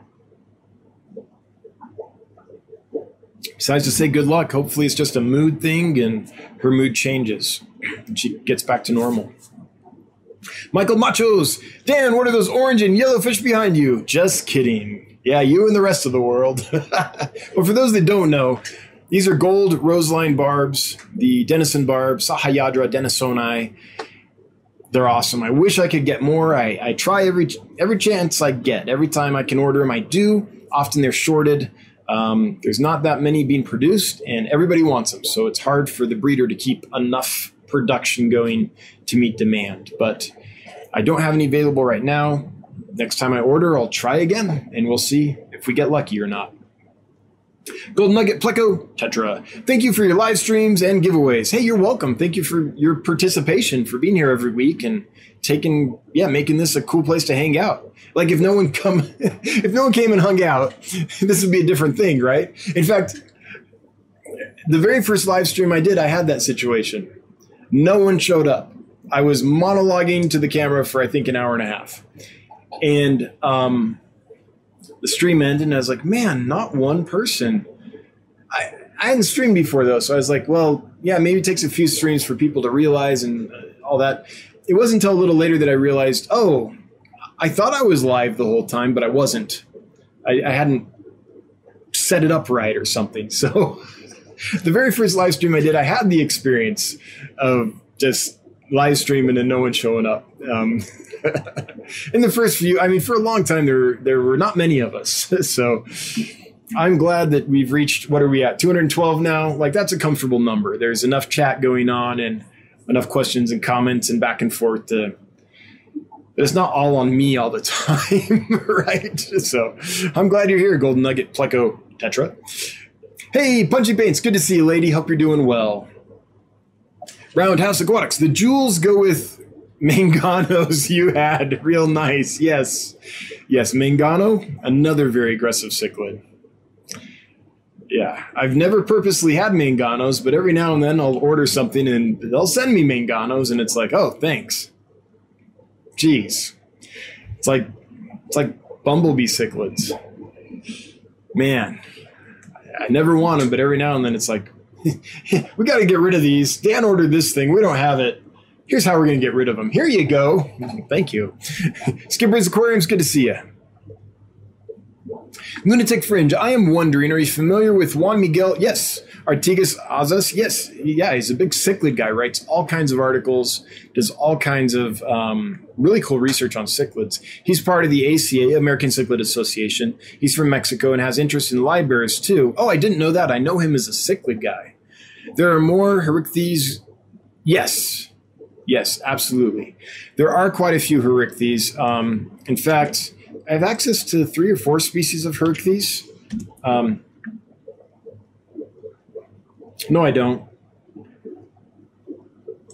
Besides to say good luck, hopefully it's just a mood thing and her mood changes and she gets back to normal. Michael Machos, Dan, what are those orange and yellow fish behind you? Just kidding. Yeah, you and the rest of the world. but for those that don't know, these are gold roseline barbs, the Denison barb, Sahyadria denisonii. They're awesome. I wish I could get more. I, I try every every chance I get. Every time I can order them, I do. Often they're shorted. Um, there's not that many being produced, and everybody wants them. So it's hard for the breeder to keep enough production going to meet demand. But I don't have any available right now. Next time I order, I'll try again, and we'll see if we get lucky or not. Golden Nugget Pleco Tetra. Thank you for your live streams and giveaways. Hey, you're welcome. Thank you for your participation, for being here every week and taking, yeah, making this a cool place to hang out. Like if no one come, if no one came and hung out, this would be a different thing, right? In fact, the very first live stream I did, I had that situation. No one showed up. I was monologuing to the camera for I think an hour and a half, and um, the stream ended, and I was like, man, not one person. I, I hadn't streamed before though, so I was like, well, yeah, maybe it takes a few streams for people to realize and uh, all that. It wasn't until a little later that I realized, oh, I thought I was live the whole time, but I wasn't. I, I hadn't set it up right or something. So the very first live stream I did, I had the experience of just live streaming and no one showing up. Um, in the first few, I mean, for a long time there there were not many of us, so I'm glad that we've reached. What are we at? 212 now. Like that's a comfortable number. There's enough chat going on and enough questions and comments and back and forth to. It's not all on me all the time, right? So I'm glad you're here, Golden Nugget Pleco Tetra. Hey, Punchy Paints, good to see you, lady. Hope you're doing well. Roundhouse Aquatics. The jewels go with Manganos you had. Real nice. Yes. Yes, Mangano, another very aggressive cichlid. Yeah, I've never purposely had Manganos, but every now and then I'll order something and they'll send me Manganos, and it's like, oh, thanks. Jeez. It's like it's like bumblebee cichlids. Man, I never want them, but every now and then it's like, we got to get rid of these. Dan ordered this thing. We don't have it. Here's how we're going to get rid of them. Here you go. Thank you. Skipper's Aquarium's good to see you. Lunatic Fringe, I am wondering, are you familiar with Juan Miguel? Yes. Artigas Azas? Yes. Yeah, he's a big cichlid guy, writes all kinds of articles, does all kinds of um, really cool research on cichlids. He's part of the ACA, American Cichlid Association. He's from Mexico and has interest in livebearers too. Oh, I didn't know that. I know him as a cichlid guy. There are more Herichthys. Yes. Yes, absolutely. There are quite a few Herichthys. Um, in fact, I have access to three or four species of Herichthys. Um, no, I don't.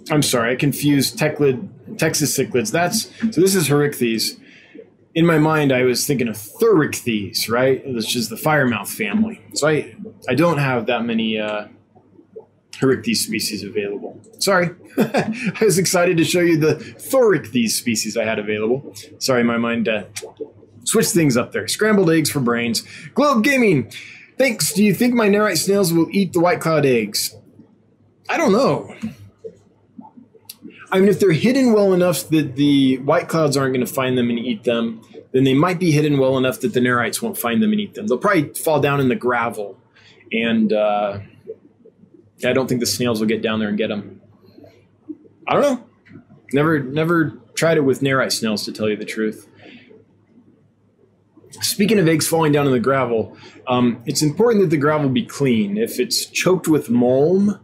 I'm sorry, I confused Teclid, Texas cichlids. That's so. This is Herichthys. In my mind, I was thinking of Thorichthys, right? Which is the firemouth family. So I, I don't have that many uh, Herichthys species available. Sorry, I was excited to show you the Thorichthys species I had available. Sorry, my mind uh, switched things up there. Scrambled eggs for brains. Globe Gaming. Thanks. Do you think my Nerite snails will eat the white cloud eggs? I don't know. I mean, if they're hidden well enough that the white clouds aren't going to find them and eat them, then they might be hidden well enough that the Nerites won't find them and eat them. They'll probably fall down in the gravel. And uh, I don't think the snails will get down there and get them. I don't know. Never, never tried it with Nerite snails, to tell you the truth. Speaking of eggs falling down in the gravel, um, it's important that the gravel be clean. If it's choked with mulm,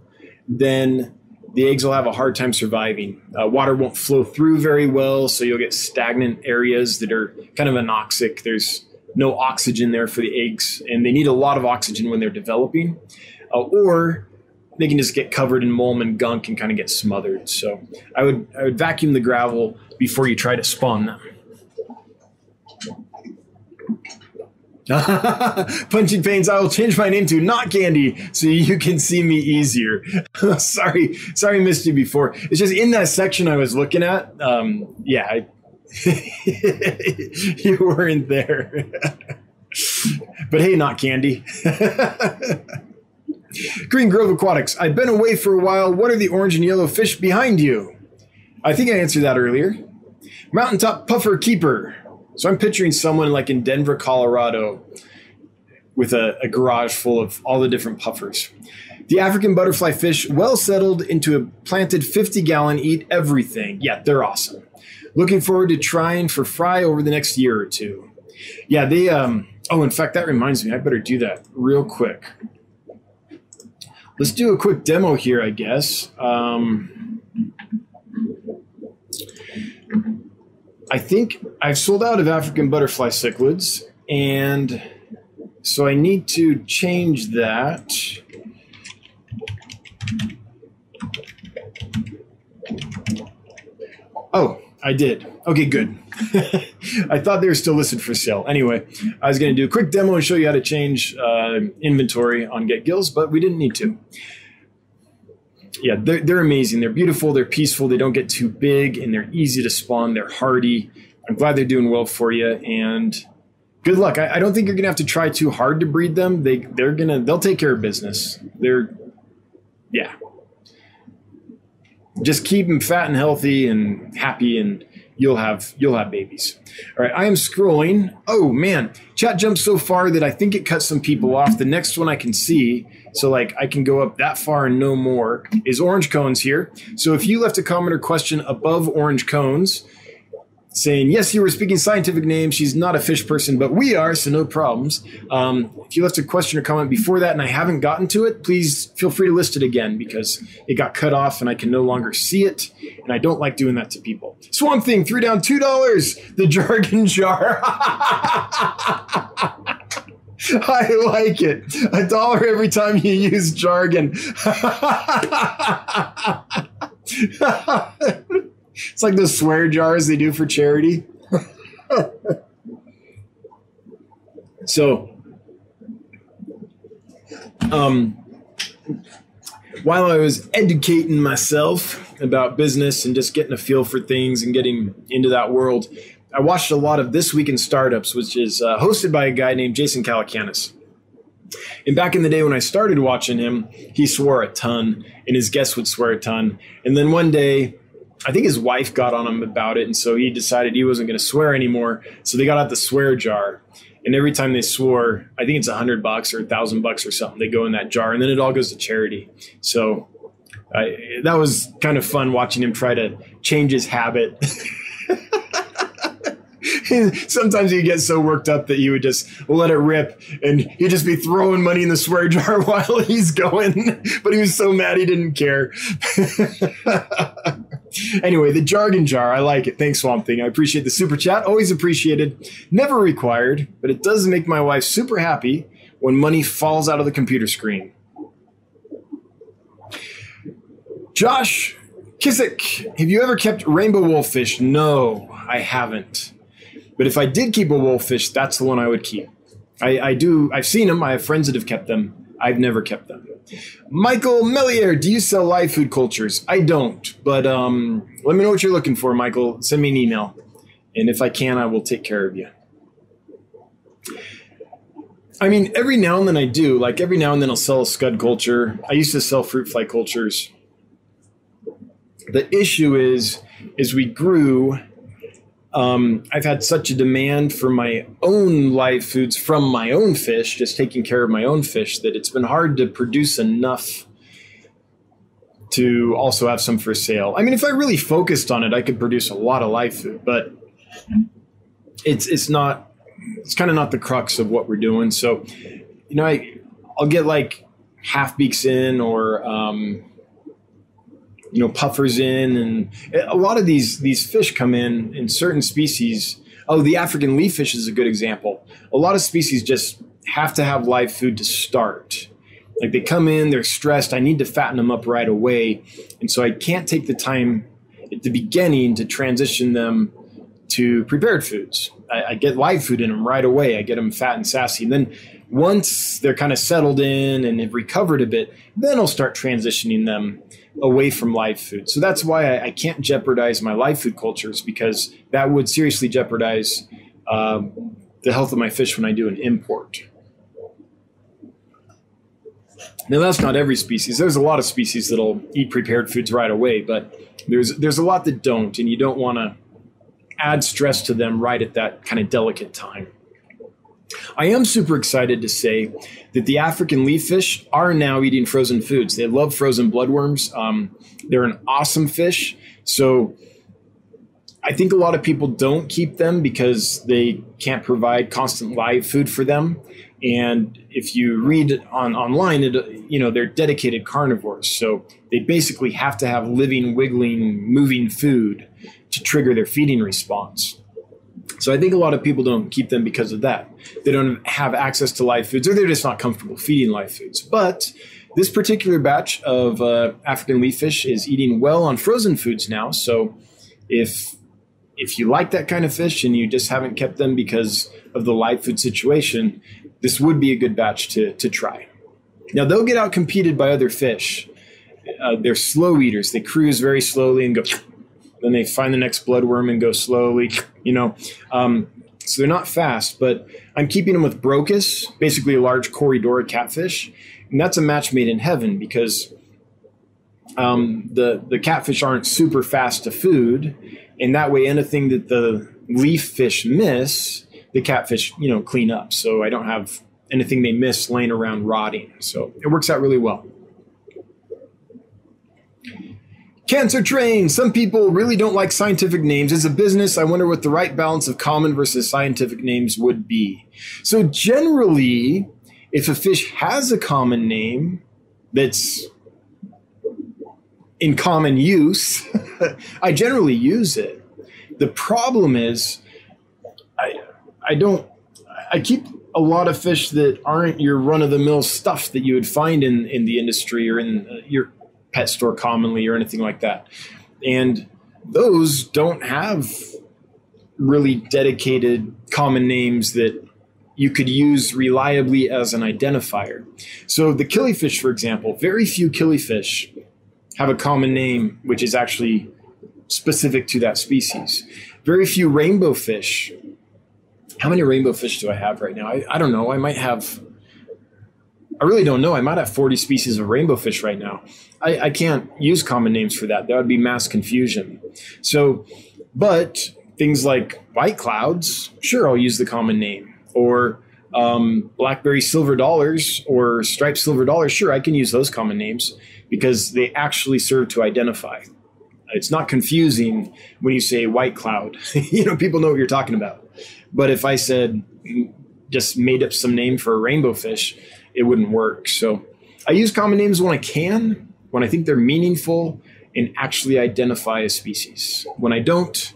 then the eggs will have a hard time surviving. Uh, water won't flow through very well, so you'll get stagnant areas that are kind of anoxic. There's no oxygen there for the eggs, and they need a lot of oxygen when they're developing, uh, or they can just get covered in mulm and gunk and kind of get smothered. So I would I would vacuum the gravel before you try to spawn them. Punching pains. I will change my name to Not Candy so you can see me easier. sorry, sorry, missed you before. It's just in that section I was looking at. Um, yeah, I, you weren't there. but hey, Not Candy. Green Grove Aquatics. I've been away for a while. What are the orange and yellow fish behind you? I think I answered that earlier. Mountaintop Puffer Keeper. So I'm picturing someone like in Denver, Colorado, with a, a, garage full of all the different puffers. The African butterfly fish, well settled into a planted 50 gallon, eat everything. Yeah, they're awesome. Looking forward to trying for fry over the next year or two. Yeah, they, um, oh, in fact, that reminds me, I better do that real quick. Let's do a quick demo here, I guess. Um, I think I've sold out of African butterfly cichlids, and so I need to change that. Oh, I did. Okay, good. I thought they were still listed for sale. Anyway, I was going to do a quick demo and show you how to change uh, inventory on Get Gills, but we didn't need to yeah, they're, they're amazing. They're beautiful. They're peaceful. They don't get too big and they're easy to spawn. They're hardy. I'm glad they're doing well for you. And good luck. I, I don't think you're going to have to try too hard to breed them. They, they're to, they'll take care of business. They're, yeah. Just keep them fat and healthy and happy and you'll have you'll have babies. All right, I am scrolling. Oh man, chat jumped so far that I think it cut some people off. The next one I can see, so like I can go up that far and no more, is orange cones here. So if you left a comment or question above orange cones, saying, Yes, you were speaking scientific names. She's not a fish person, but we are, so no problems. Um, if you left a question or comment before that and I haven't gotten to it, please feel free to list it again because it got cut off and I can no longer see it. And I don't like doing that to people. Swamp Thing threw down $2, the jargon jar. I like it. A dollar every time you use jargon. It's like those swear jars they do for charity. so, um, while I was educating myself about business and just getting a feel for things and getting into that world, I watched a lot of This Week in Startups, which is uh, hosted by a guy named Jason Calacanis. And back in the day when I started watching him, he swore a ton, and his guests would swear a ton. And then one day, I think his wife got on him about it, and so he decided he wasn't going to swear anymore. So they got out the swear jar, and every time they swore, I think it's a hundred bucks or a thousand bucks or something. They go in that jar, and then it all goes to charity. So I, that was kind of fun watching him try to change his habit. sometimes he get so worked up that you would just let it rip and he'd just be throwing money in the swear jar while he's going. But he was so mad he didn't care. anyway, the jargon jar, I like it. Thanks, Swamp Thing. I appreciate the super chat. Always appreciated. Never required, but it does make my wife super happy when money falls out of the computer screen. Josh Kissick, have you ever kept rainbow wolffish? No, I haven't. But if I did keep a wolffish, that's the one I would keep. I, I do. I've seen them. I have friends that have kept them. I've never kept them. Michael Melier, do you sell live food cultures? I don't, but um, let me know what you're looking for, Michael. Send me an email, and if I can, I will take care of you. I mean, every now and then I do. Like every now and then I'll sell a scud culture. I used to sell fruit fly cultures. The issue is, is we grew um, I've had such a demand for my own live foods from my own fish, just taking care of my own fish, that it's been hard to produce enough to also have some for sale. I mean, if I really focused on it, I could produce a lot of live food, but it's it's not it's kind of not the crux of what we're doing. So, you know, I I'll get like half beaks in or um, you know puffers in and eh, a lot of these these fish come in in certain species Oh, the African leaf fish is a good example. A lot of species just have to have live food to start. Like they come in, they're stressed. I need to fatten them up right away. And so I can't take the time at the beginning to transition them to prepared foods. I, I, get live food in them right away. I get them fat and sassy. And then once they're kind of settled in and have recovered a bit, then I'll start transitioning them away from live food. So that's why I, I can't jeopardize my live food cultures because that would seriously jeopardize um, the health of my fish when I do an import. Now that's not every species. There's a lot of species that'll eat prepared foods right away, but there's there's a lot that don't, and you don't want to add stress to them right at that kind of delicate time. I am super excited to say that the African leaf fish are now eating frozen foods. They love frozen bloodworms. Um, they're an awesome fish. So I think a lot of people don't keep them because they can't provide constant live food for them. And if you read on online, it, you know they're dedicated carnivores, so they basically have to have living, wiggling, moving food to trigger their feeding response. So I think a lot of people don't keep them because of that. They don't have access to live foods, or they're just not comfortable feeding live foods. But this particular batch of uh, African leaf fish is eating well on frozen foods now. So if if you like that kind of fish and you just haven't kept them because of the live food situation, this would be a good batch to, to try. Now, they'll get out competed by other fish. Uh, they're slow eaters. They cruise very slowly and go, then they find the next bloodworm and go slowly, you know. Um, so they're not fast, but I'm keeping them with Brochis, basically a large Corydoras catfish. And that's a match made in heaven because um, the, the catfish aren't super fast to food. And that way, anything that the leaf fish miss, the catfish, you know, clean up. So I don't have anything they miss laying around rotting. So it works out really well. Cancer Train. Some people really don't like scientific names. As a business, I wonder what the right balance of common versus scientific names would be. So, generally, if a fish has a common name that's in common use, I generally use it. The problem is, I, I don't. I keep a lot of fish that aren't your run of the mill stuff that you would find in in the industry or in uh, your pet store commonly or anything like that, and those don't have really dedicated common names that you could use reliably as an identifier. So the killifish, for example, very few killifish have a common name which is actually specific to that species. Very few rainbow fish how many rainbow fish do I have right now? I, I don't know. I might have, I really don't know. I might have 40 species of rainbow fish right now. I, I can't use common names for that. That would be mass confusion. So, but things like white clouds, sure, I'll use the common name. Or um, blackberry silver dollars or striped silver dollars, sure, I can use those common names because they actually serve to identify. It's not confusing when you say white cloud. you know, people know what you're talking about. But if I said just made up some name for a rainbow fish, it wouldn't work. So I use common names when I can, when I think they're meaningful and actually identify a species. When I don't,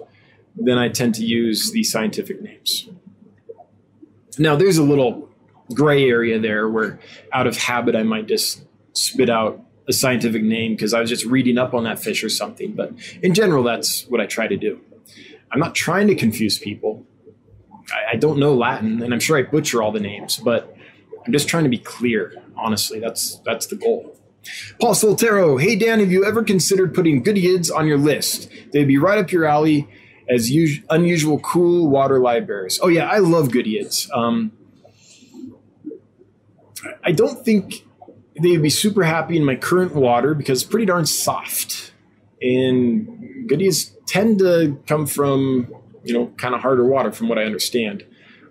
then I tend to use the scientific names. Now, there's a little gray area there where out of habit I might just spit out a scientific name because I was just reading up on that fish or something. But in general, that's what I try to do. I'm not trying to confuse people. I, I don't know Latin, and I'm sure I butcher all the names, but I'm just trying to be clear. Honestly, that's that's the goal. Paul Soltero, hey Dan, have you ever considered putting goodeids on your list? They'd be right up your alley as us- unusual cool water livebearers. Oh yeah, I love goodeids. Um, I don't think they'd be super happy in my current water because it's pretty darn soft, and goodeids tend to come from you know, kind of harder water from what I understand.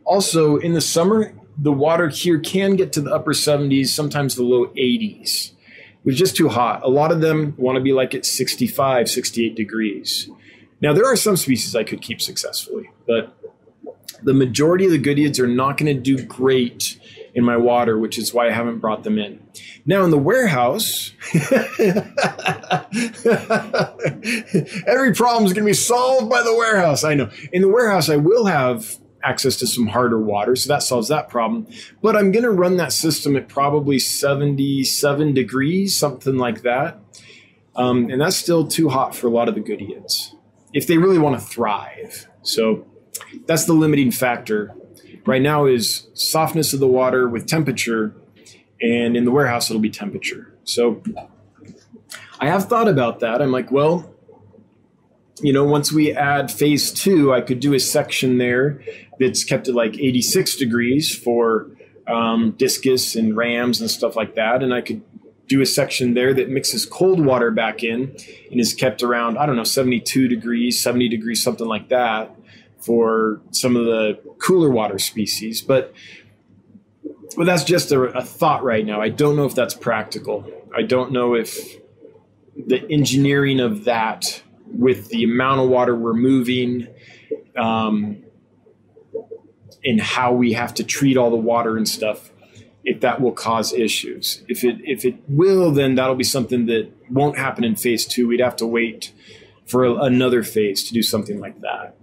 Also, in the summer, the water here can get to the upper 70s, sometimes the low 80s. It's just too hot. A lot of them want to be like at 65, 68 degrees. Now, there are some species I could keep successfully, but the majority of the goodeids are not going to do great in my water, which is why I haven't brought them in. Now, in the warehouse, Every problem is going to be solved by the warehouse. I know. In the warehouse, I will have access to some harder water, so that solves that problem. But I'm going to run that system at probably 77 degrees, something like that. Um, and that's still too hot for a lot of the Goodeids if they really want to thrive. So that's the limiting factor. Right now is softness of the water with temperature, and in the warehouse it'll be temperature. So I have thought about that. I'm like, well, you know, once we add phase two, I could do a section there that's kept at like 86 degrees for um, discus and rams and stuff like that, and I could do a section there that mixes cold water back in and is kept around, I don't know, 72 degrees, 70 degrees, something like that for some of the cooler water species. But well, that's just a, a thought right now. I don't know if that's practical. I don't know if the engineering of that with the amount of water we're moving um, and how we have to treat all the water and stuff if that will cause issues. If it if it will, then that'll be something that won't happen in phase two. We'd have to wait for a, another phase to do something like that.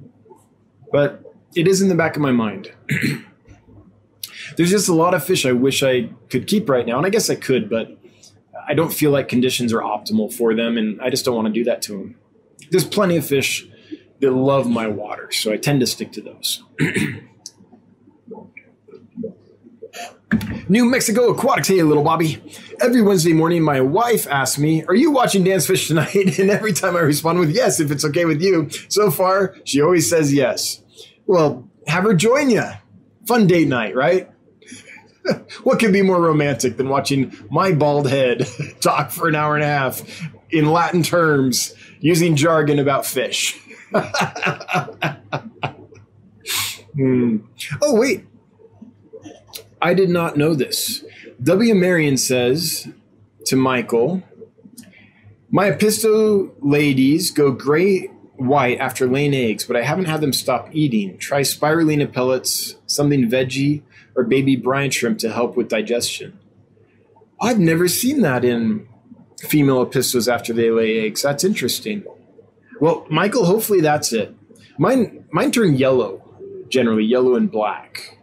But it is in the back of my mind. There's just a lot of fish I wish I could keep right now, and I guess I could, but I don't feel like conditions are optimal for them, and I just don't want to do that to them. There's plenty of fish that love my water, so I tend to stick to those. New Mexico Aquatics. Hey, little Bobby. Every Wednesday morning, my wife asks me, Are you watching Dan's Fish tonight? And every time I respond with yes, if it's okay with you. So far, she always says yes. Well, have her join you. Fun date night, right? what could be more romantic than watching my bald head talk for an hour and a half in Latin terms using jargon about fish? hmm. Oh, wait. I did not know this. W. Marion says to Michael, My Apisto ladies go gray white after laying eggs, but I haven't had them stop eating. Try spirulina pellets, something veggie, or baby brine shrimp to help with digestion. I've never seen that in female apistos after they lay eggs. That's interesting. Well, Michael, hopefully that's it. Mine mine turn yellow, generally yellow and black.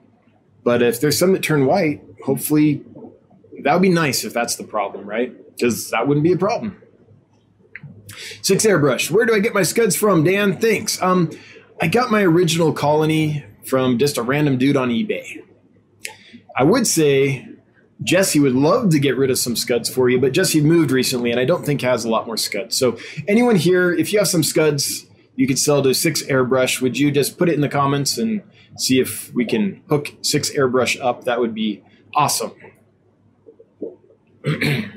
But if there's some that turn white, hopefully that would be nice if that's the problem, right? Because that wouldn't be a problem. Six airbrush. Where do I get my scuds from, Dan? Thanks. Um, I got my original colony from just a random dude on eBay. I would say Jesse would love to get rid of some scuds for you, but Jesse moved recently and I don't think has a lot more scuds. So anyone here, if you have some scuds you could sell to six airbrush, would you just put it in the comments and see if we can hook six airbrush up. That would be awesome.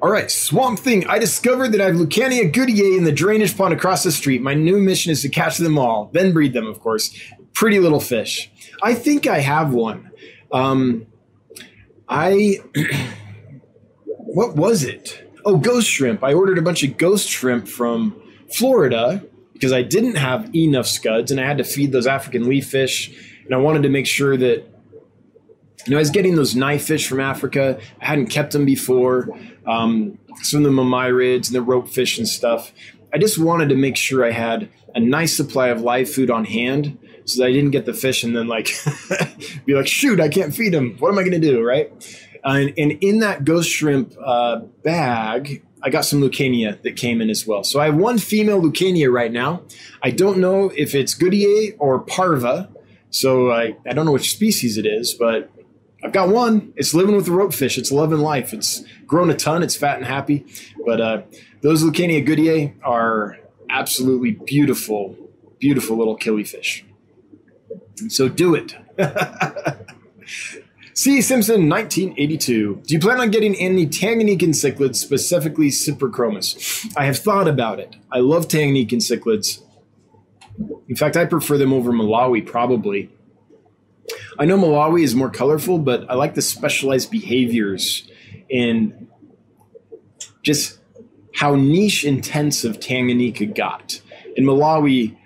All right, Swamp Thing. I discovered that I have Lucania goodei in the drainage pond across the street. My new mission is to catch them all, then breed them, of course. Pretty little fish. I think I have one. Um, I. what was it? Oh, ghost shrimp. I ordered a bunch of ghost shrimp from Florida because I didn't have enough scuds and I had to feed those African leaf fish. And I wanted to make sure that, you know, I was getting those knife fish from Africa. I hadn't kept them before. Um, some of the mormyrids and the rope fish and stuff. I just wanted to make sure I had a nice supply of live food on hand so that I didn't get the fish and then like be like, shoot, I can't feed them. What am I going to do? Right. And, and, in that ghost shrimp uh, bag, I got some Lucania that came in as well. So I have one female Lucania right now. I don't know if it's Goodei or Parva. So I, I don't know which species it is, but I've got one. It's living with the rope fish. It's loving life. It's grown a ton. It's fat and happy. But uh, those Lucania Goodei are absolutely beautiful, beautiful little killifish. So do it. C. Simpson, 1982. Do you plan on getting any Tanganyikan cichlids, specifically Cyprichromis? I have thought about it. I love Tanganyikan cichlids. In fact, I prefer them over Malawi, probably. I know Malawi is more colorful, but I like the specialized behaviors and just how niche intensive Tanganyika got. In Malawi,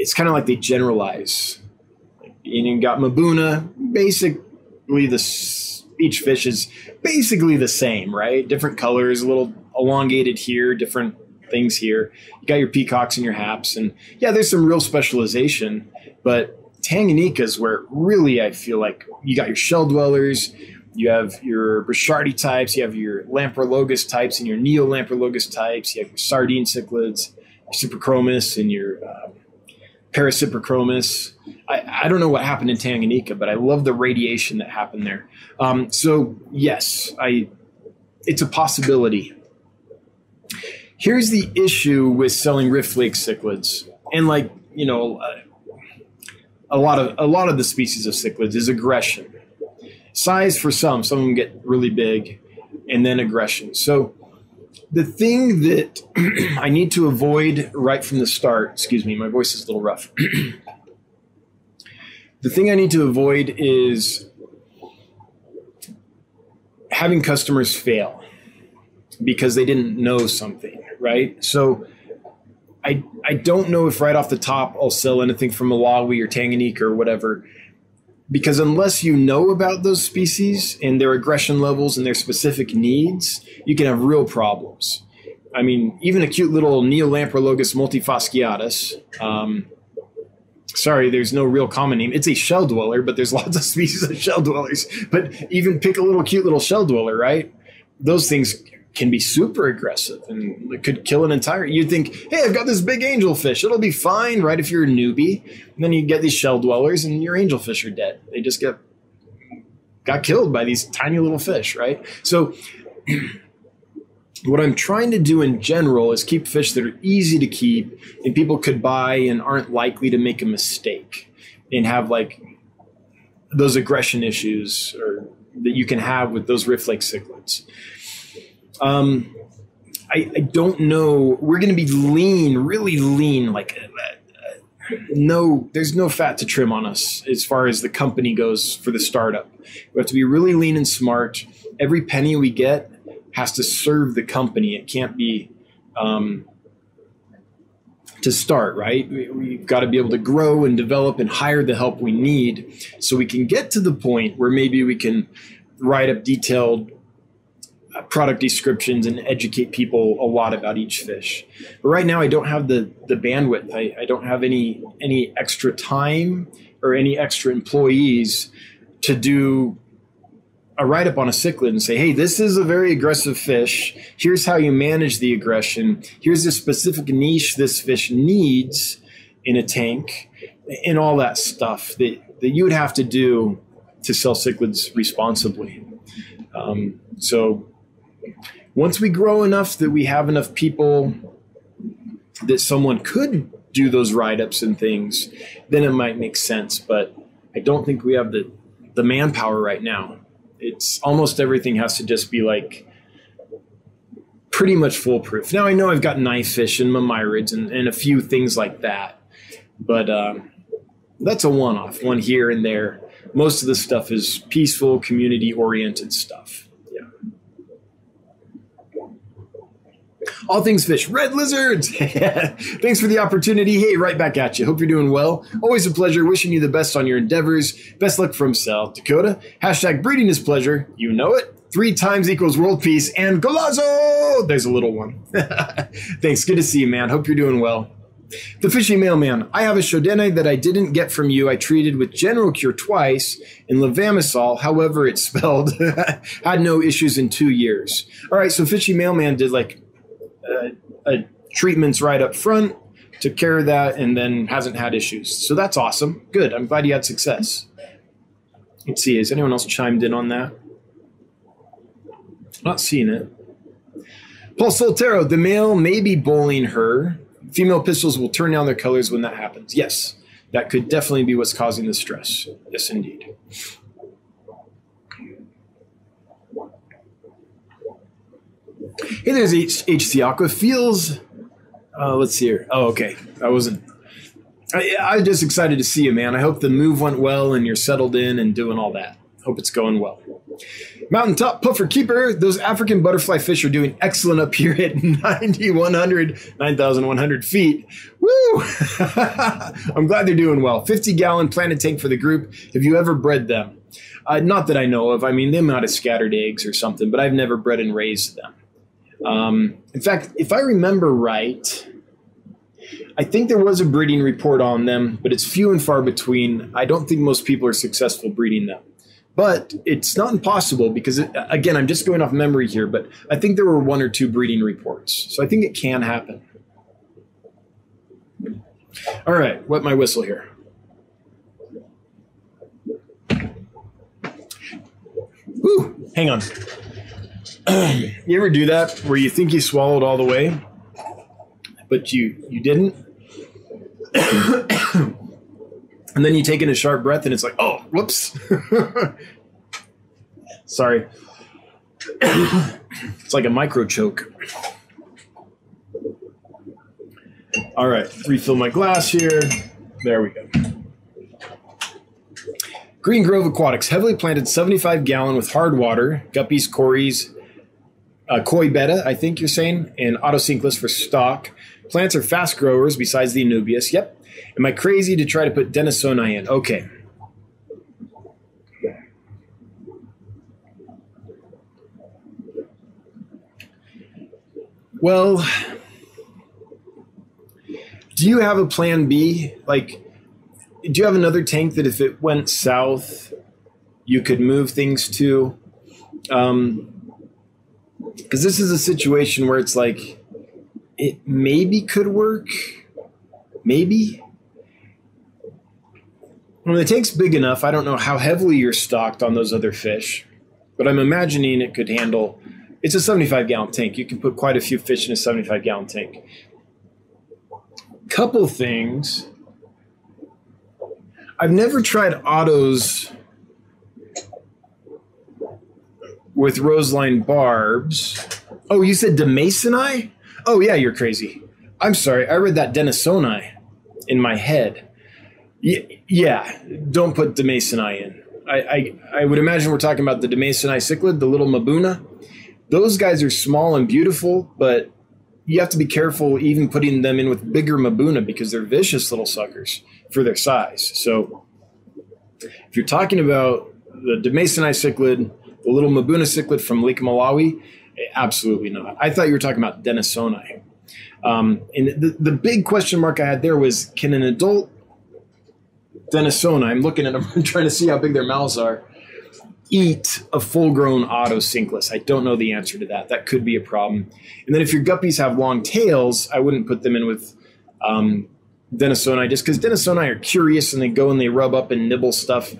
it's kind of like they generalize. And you got Mbuna, basically the each fish is basically the same, right? Different colors, a little elongated here, different things here. You got your peacocks and your haps, and yeah, there's some real specialization, but Tanganyika is where really I feel like you got your shell dwellers, you have your Brichardi types, you have your Lamprologus types, and your Neolamprologus types, you have your sardine cichlids, your Cyprichromis, and your uh, Paracyprichromis. I, I don't know what happened in Tanganyika, but I love the radiation that happened there. Um, so yes, I it's a possibility. Here's the issue with selling Rift Lake cichlids, and like you know, a lot of a lot of the species of cichlids is aggression. Size for some, some of them get really big, and then aggression. So the thing that I need to avoid right from the start, excuse me, my voice is a little rough. the thing I need to avoid is having customers fail because they didn't know something, right? So I I don't know if right off the top I'll sell anything from Malawi or Tanganyika or whatever because unless you know about those species and their aggression levels and their specific needs, you can have real problems. I mean, even a cute little Neolamprologus multifasciatus. Um, sorry, there's no real common name. It's a shell dweller, but there's lots of species of shell dwellers. But even pick a little cute little shell dweller, right? Those things can be super aggressive and could kill an entire. You'd think, hey, I've got this big angelfish. It'll be fine, right? If you're a newbie. And then you get these shell dwellers and your angelfish are dead. They just get got killed by these tiny little fish, right? So what I'm trying to do in general is keep fish that are easy to keep and people could buy and aren't likely to make a mistake and have like those aggression issues or that you can have with those rift lake cichlids. Um, I, I don't know. We're going to be lean, really lean, like uh, uh, no, there's no fat to trim on us as far as the company goes for the startup. We have to be really lean and smart. Every penny we get has to serve the company. It can't be um, to start, right? We, have got to be able to grow and develop and hire the help we need so we can get to the point where maybe we can write up detailed product descriptions and educate people a lot about each fish. But right now, I don't have the the bandwidth. I, I don't have any any extra time or any extra employees to do a write up on a cichlid and say, hey, this is a very aggressive fish. Here's how you manage the aggression. Here's the specific niche this fish needs in a tank, and all that stuff that, that you would have to do to sell cichlids responsibly. Um, so once we grow enough that we have enough people that someone could do those write ups and things, then it might make sense. But I don't think we have the, the manpower right now it's almost everything has to just be like pretty much foolproof. Now I know I've got knife fish and mormyrids and, and a few things like that, but um, that's a one-off, one here and there. Most of the stuff is peaceful, community-oriented stuff. All things fish, red lizards. Thanks for the opportunity. Hey, right back at you. Hope you're doing well. Always a pleasure. Wishing you the best on your endeavors. Best luck from South Dakota. Hashtag breeding is pleasure. You know it. Three times equals world peace and golazo. There's a little one. Thanks. Good to see you, man. Hope you're doing well. The Fishy Mailman. I have a schoutedeni that I didn't get from you. I treated with General Cure twice in levamisole, however it's spelled. Had no issues in two years. All right, so Fishy Mailman did like uh, treatments right up front, took care of that, and then hasn't had issues. So that's awesome. Good. I'm glad you had success. Let's see. Has anyone else chimed in on that? Not seeing it. Paul Soltero, the male may be bullying her. Female apistos will turn down their colors when that happens. Yes, that could definitely be what's causing the stress. Yes, indeed. Hey, there's H- HC Aqua. Feels. Uh, let's see here. Oh, okay. I wasn't. I, I'm just excited to see you, man. I hope the move went well and you're settled in and doing all that. Hope it's going well. Mountaintop Puffer Keeper, those African butterfly fish are doing excellent up here at 9,100, 9,100 feet. Woo! I'm glad they're doing well. 50 gallon planted tank for the group. Have you ever bred them? Uh, not that I know of. I mean, they might have scattered eggs or something, but I've never bred and raised them. Um, in fact, if I remember right, I think there was a breeding report on them, but it's few and far between. I don't think most people are successful breeding them. But it's not impossible because, it, again, I'm just going off memory here, but I think there were one or two breeding reports. So I think it can happen. All right, wet my whistle here. Whew, hang on. you ever do that where you think you swallowed all the way, but you you didn't? and then you take in a sharp breath and it's like, oh, whoops. Sorry. it's like a micro choke. All right, refill my glass here. There we go. Green Grove Aquatics, heavily planted 75 gallon with hard water, guppies, cories, uh, koi betta, I think you're saying, and otocinclus for stock. Plants are fast growers besides the Anubias. Yep. Am I crazy to try to put Denisoni in? Okay. Well, do you have a plan B? Like, do you have another tank that if it went south, you could move things to? Um, because this is a situation where it's like it maybe could work, maybe. When the tank's big enough, I don't know how heavily you're stocked on those other fish, but I'm imagining it could handle. It's a 75 gallon tank. You can put quite a few fish in a 75 gallon tank. Couple things. I've never tried otos with roseline barbs. Oh, you said Demasoni? Oh, yeah, you're crazy. I'm sorry. I read that Denisoni in my head. Y- yeah, don't put Demasoni in. I, I, I would imagine we're talking about the Demasoni cichlid, the little Mbuna. Those guys are small and beautiful, but you have to be careful even putting them in with bigger Mbuna because they're vicious little suckers for their size. So if you're talking about the Demasoni cichlid, the little Mbuna cichlid from Lake Malawi, absolutely not. I thought you were talking about Denisoni. Um, and the, the big question mark I had there was can an adult Denisoni, I'm looking at them, I'm trying to see how big their mouths are, eat a full grown otocinclus? I don't know the answer to that. That could be a problem. And then if your guppies have long tails, I wouldn't put them in with um, Denisoni just because Denisoni are curious and they go and they rub up and nibble stuff.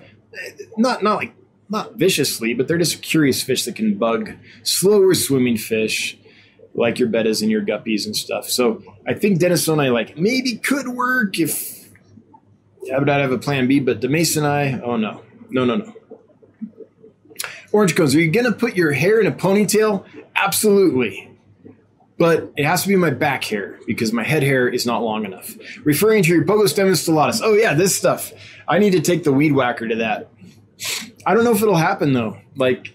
Not not like not viciously, but they're just curious fish that can bug slower swimming fish like your bettas and your guppies and stuff. So I think Denisoni like maybe could work if I would have a plan B, but Demasoni oh no. No, no, no. Orange cones, are you gonna put your hair in a ponytail? Absolutely. But it has to be my back hair because my head hair is not long enough. Referring to your Pogostemon stellatus. Oh yeah, this stuff. I need to take the weed whacker to that. I don't know if it'll happen though. Like,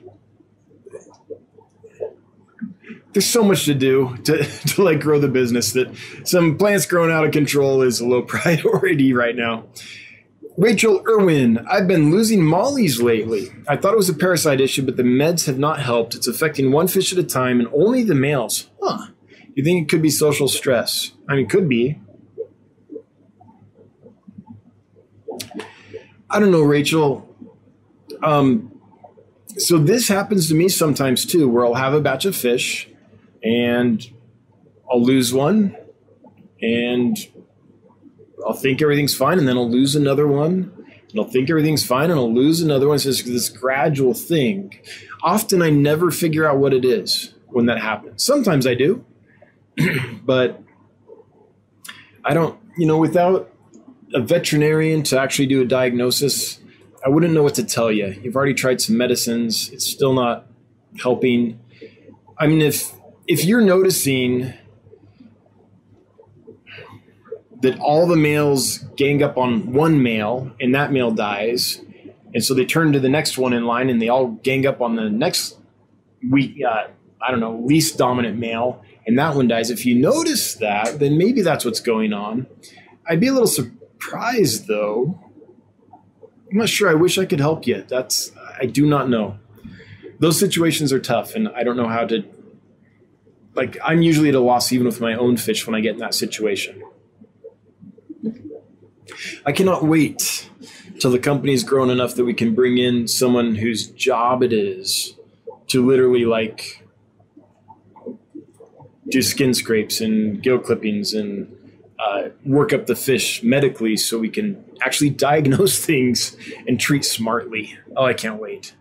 there's so much to do to, to like grow the business that some plants growing out of control is a low priority right now. Rachel Irwin, I've been losing mollies lately. I thought it was a parasite issue, but the meds have not helped. It's affecting one fish at a time and only the males. Huh. You think it could be social stress? I mean, could be. I don't know, Rachel. Um, so this happens to me sometimes too, where I'll have a batch of fish and I'll lose one and I'll think everything's fine and then I'll lose another one. And I'll think everything's fine and I'll lose another one. So it's this gradual thing. Often I never figure out what it is when that happens. Sometimes I do, but I don't, you know, without a veterinarian to actually do a diagnosis, I wouldn't know what to tell you. You've already tried some medicines, it's still not helping. I mean, if if you're noticing that all the males gang up on one male and that male dies, and so they turn to the next one in line and they all gang up on the next weak, uh, I don't know, least dominant male, and that one dies. If you notice that, then maybe that's what's going on. I'd be a little surprised though I'm not sure. I wish I could help you. That's I do not know. Those situations are tough, and I don't know how to. Like I'm usually at a loss even with my own fish when I get in that situation. I cannot wait till the company's grown enough that we can bring in someone whose job it is to literally like do skin scrapes and gill clippings and uh, work up the fish medically so we can actually diagnose things and treat smartly. Oh, I can't wait.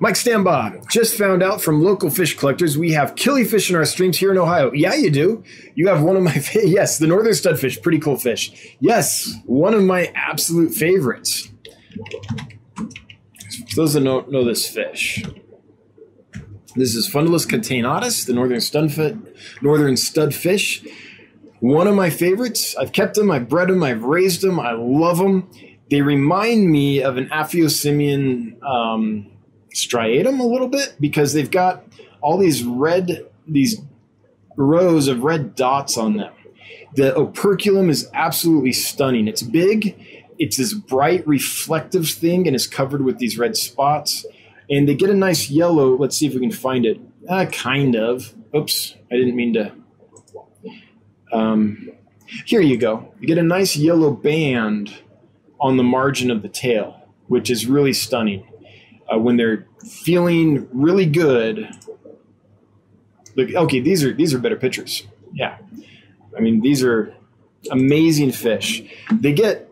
Mike Stambaugh just found out from local fish collectors we have killifish in our streams here in Ohio. Yeah, you do. You have one of my fa- yes, the northern studfish, pretty cool fish. Yes, one of my absolute favorites. For those that don't know this fish, this is Fundulus catenatus, the northern studfish. Northern studfish. One of my favorites. I've kept them. I've bred them. I've raised them. I love them. They remind me of an Aphyosemion um, striatum a little bit because they've got all these red, these rows of red dots on them. The operculum is absolutely stunning. It's big. It's this bright reflective thing and is covered with these red spots and they get a nice yellow. Let's see if we can find it. Uh, kind of. Oops, I didn't mean to. Um, here you go. You get a nice yellow band on the margin of the tail, which is really stunning. Uh, when they're feeling really good. Look, okay, these are these are better pictures. Yeah, I mean these are amazing fish. They get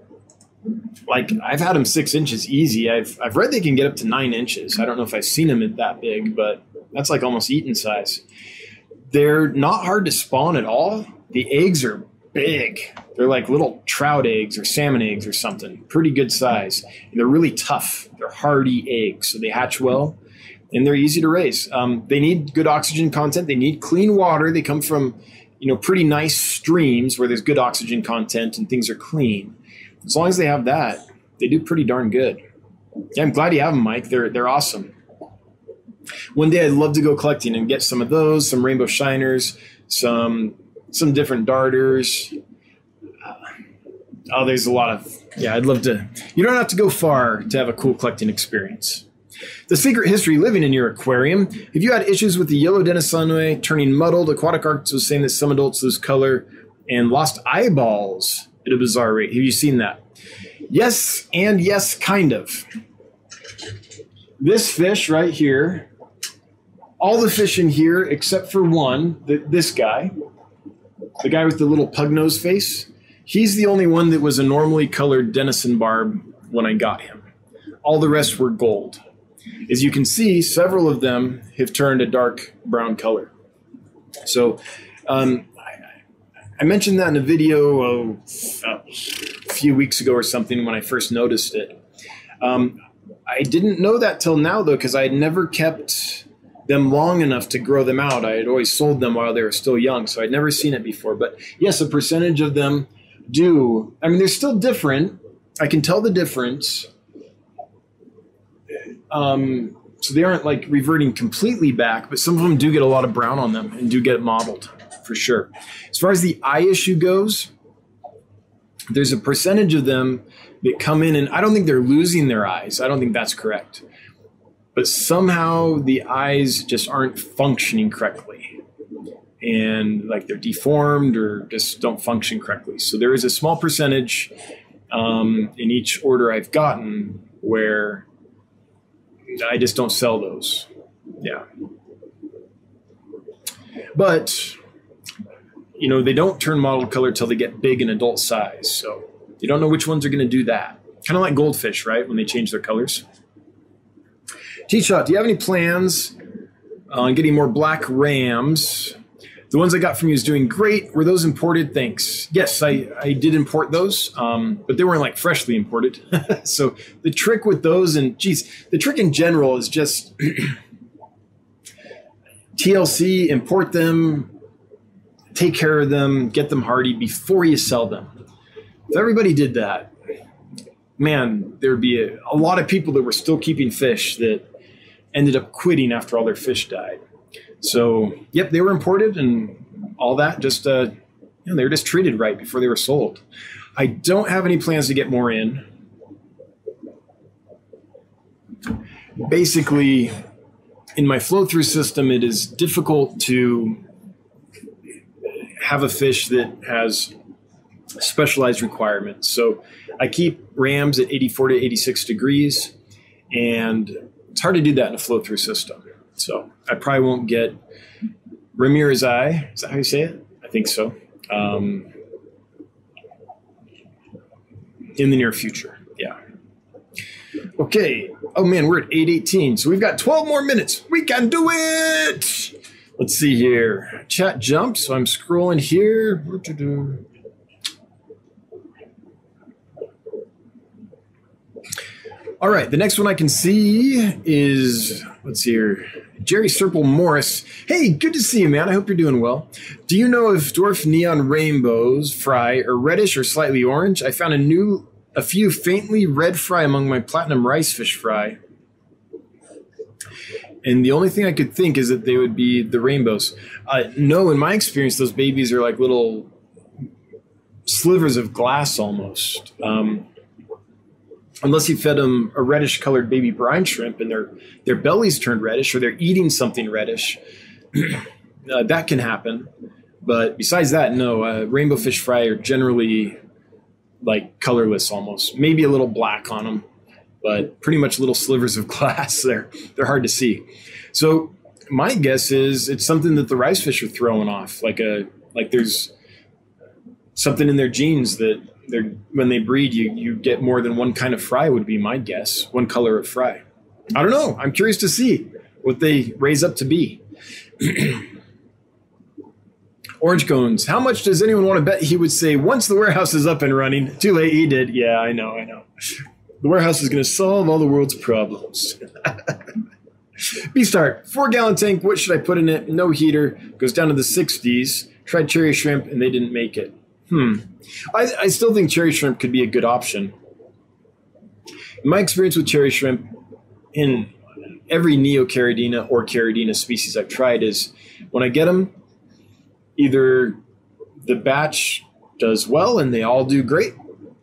like I've had them six inches easy. I've I've read they can get up to nine inches. I don't know if I've seen them at that big, but that's like almost eaten size. They're not hard to spawn at all. The eggs are big. They're like little trout eggs or salmon eggs or something. Pretty good size. And they're really tough. They're hardy eggs, so they hatch well, and they're easy to raise. Um, they need good oxygen content. They need clean water. They come from you know pretty nice streams where there's good oxygen content and things are clean as long as they have that, they do pretty darn good. Yeah, I'm glad you have them, Mike. They're they're awesome. One day I'd love to go collecting and get some of those, some rainbow shiners, some some different darters. Uh, oh, there's a lot of yeah. I'd love to. You don't have to go far to have a cool collecting experience. The secret history living in your aquarium. If you had issues with the yellow Denisonii turning muddled, Aquatic Arts was saying that some adults lose color and lost eyeballs at a bizarre rate. Have you seen that? Yes, and yes, kind of. This fish right here, all the fish in here except for one, the, this guy, the guy with the little pug nose face, he's the only one that was a normally colored denison barb when I got him. All the rest were gold. As you can see, several of them have turned a dark brown color. So um, I mentioned that in a video oh, a few weeks ago or something when I first noticed it. Um, I didn't know that till now though, because I had never kept them long enough to grow them out. I had always sold them while they were still young, so I'd never seen it before. But yes, a percentage of them do. I mean, they're still different. I can tell the difference. Um, so they aren't like reverting completely back, but some of them do get a lot of brown on them and do get mottled for sure. As far as the eye issue goes, there's a percentage of them that come in, and I don't think they're losing their eyes. I don't think that's correct. But somehow the eyes just aren't functioning correctly. And like they're deformed or just don't function correctly. So there is a small percentage um, in each order I've gotten where I just don't sell those. Yeah. But you know, they don't turn mottled color till they get big in adult size. So you don't know which ones are going to do that. Kind of like goldfish, right? When they change their colors. T Shot, do you have any plans on getting more black rams? The ones I got from you is doing great. Were those imported? Thanks. Yes, I, I did import those, um, but they weren't like freshly imported. so the trick with those, and geez, the trick in general is just TLC, import them, take care of them, get them hardy before you sell them. If everybody did that, man, there would be a, a, lot of people that were still keeping fish that ended up quitting after all their fish died. So, yep, they were imported and all that. Just uh, you know, they were just treated right before they were sold. I don't have any plans to get more in. basically, in my flow through system, it is difficult to have a fish that has specialized requirements. So I keep rams at 84 to 86 degrees, and it's hard to do that in a flow through system. So I probably won't get Ramirezi. Is that how you say it? I think so. Um, in the near future. Yeah. Okay. Oh man, we're at 818. So we've got 12 more minutes. We can do it. Let's see here. Chat jump. So I'm scrolling here. All right. The next one I can see is, let's see here. Jerry Serple Morris. Hey, good to see you, man. I hope you're doing well. Do you know if dwarf neon rainbows fry are reddish or slightly orange? I found a new, a few faintly red fry among my platinum rice fish fry. And the only thing I could think is that they would be the rainbows. Uh, no, in my experience, those babies are like little slivers of glass almost. Um, unless you fed them a reddish colored baby brine shrimp and their their bellies turned reddish or they're eating something reddish uh, that can happen. But besides that no uh, rainbow fish fry are generally like colorless almost. Maybe a little black on them but pretty much little slivers of glass. They're they're hard to see. So my guess is it's something that the rice fish are throwing off like a like there's something in their genes that when they breed you you get more than one kind of fry would be my guess one color of fry. I don't know. I'm curious to see what they raise up to be. Orange cones. How much does anyone want to bet he would say once the warehouse is up and running too late he did. Yeah i know i know. The warehouse is going to solve all the world's problems. B start four gallon tank what should i put in it? No heater. Goes down to the 60s tried cherry shrimp and they didn't make it Hmm. I, I still think cherry shrimp could be a good option. In my experience with cherry shrimp, in every Neocaridina or Caridina species I've tried, is when I get them, either the batch does well and they all do great,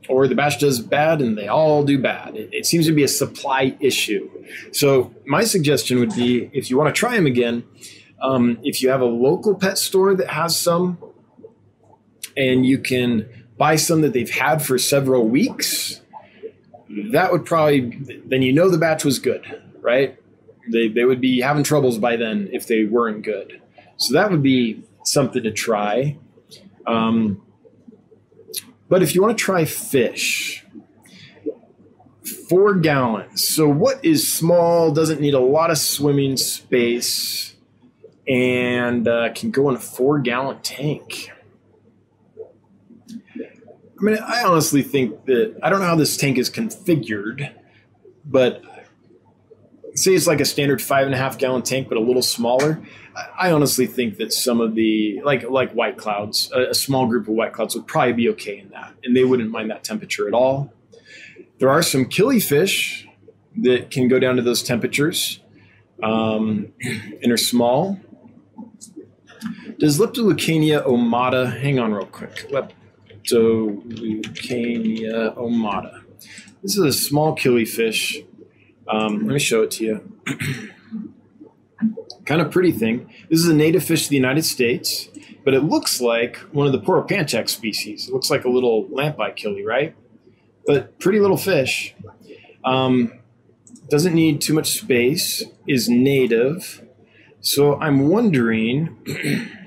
or the batch does bad and they all do bad. It, it, seems to be a supply issue. So, my suggestion would be if you want to try them again, um, if you have a local pet store that has some, and you can buy some that they've had for several weeks, that would probably then you know the batch was good, right? They they would be having troubles by then if they weren't good. So that would be something to try. Um, but if you want to try fish, four gallons. So what is small? Doesn't need a lot of swimming space, and uh, can go in a four gallon tank. I mean, I honestly think that I don't know how this tank is configured, but say it's like a standard five and a half gallon tank, but a little smaller. I honestly think that some of the like like white clouds, a, a small group of white clouds would probably be okay in that, and they wouldn't mind that temperature at all. There are some killifish that can go down to those temperatures um, and are small. Does Leptolucania ommata? Hang on, real quick. Lep- Leptolucania ommata. This is a small killifish. Um, let me show it to you. kind of pretty thing. This is a native fish to the United States, but it looks like one of the Poropanchax species. It looks like a little lamp-eye killie, right? But pretty little fish. Um, doesn't need too much space. Is native. So I'm wondering.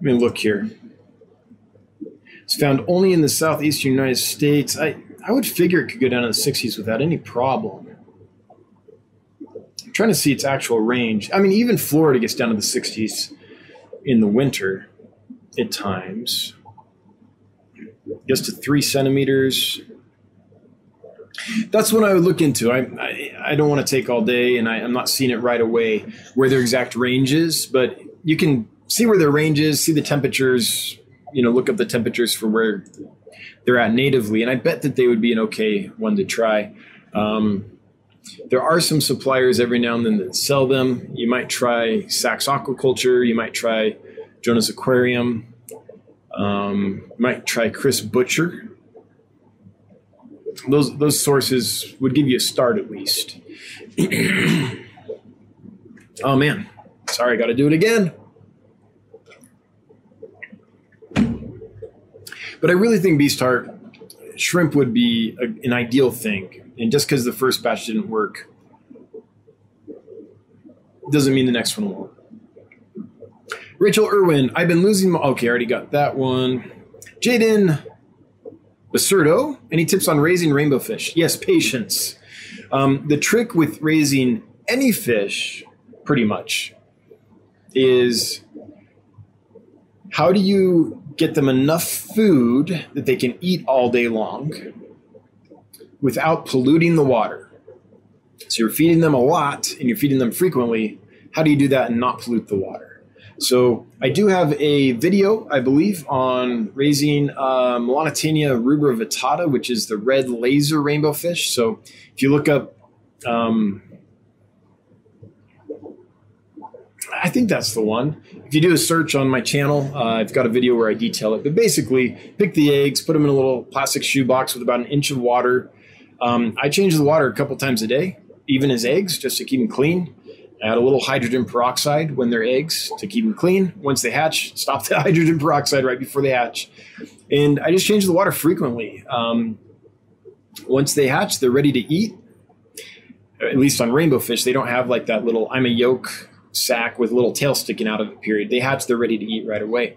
Let mean, look here. It's found only in the southeastern United States. I, I would figure it could go down to the 60s without any problem. I'm trying to see its actual range. I mean, even Florida gets down to the 60s in the winter at times. Gets to three centimeters. That's what I would look into. I, I, I don't want to take all day, and I, I'm not seeing it right away where their exact range is, but you can see where their range is, see the temperatures, you know, look up the temperatures for where they're at natively, and I bet that they would be an okay one to try. Um, there are some suppliers every now and then that sell them. You might try Sachs Aquaculture. You might try Jonah's Aquarium. Um, you might try Chris Butcher. those those sources would give you a start at least. oh man, sorry, I got to do it again. But I really think Beast Heart shrimp would be a, an ideal thing. And just because the first batch didn't work doesn't mean the next one won't. Rachel Irwin, I've been losing my. Okay, I already got that one. Jaden Basurdo, any tips on raising rainbow fish? Yes, patience. Um, the trick with raising any fish, pretty much, is how do you get them enough food that they can eat all day long without polluting the water? So you're feeding them a lot and you're feeding them frequently. How do you do that and not pollute the water? So I do have a video, I believe, on raising uh, Melanotaenia rubrostriata, which is the red laser rainbow fish. So if you look up, um, I think that's the one. If you do a search on my channel, uh, I've got a video where I detail it. But basically, pick the eggs, put them in a little plastic shoebox with about an inch of water. Um, I change the water a couple times a day, even as eggs, just to keep them clean. Add a little hydrogen peroxide when they're eggs to keep them clean. Once they hatch, stop the hydrogen peroxide right before they hatch. And I just change the water frequently. Um, once they hatch, they're ready to eat. At least on rainbow fish, they don't have like that little I'm a yolk sac with a little tail sticking out of it period. They hatch, they're ready to eat right away.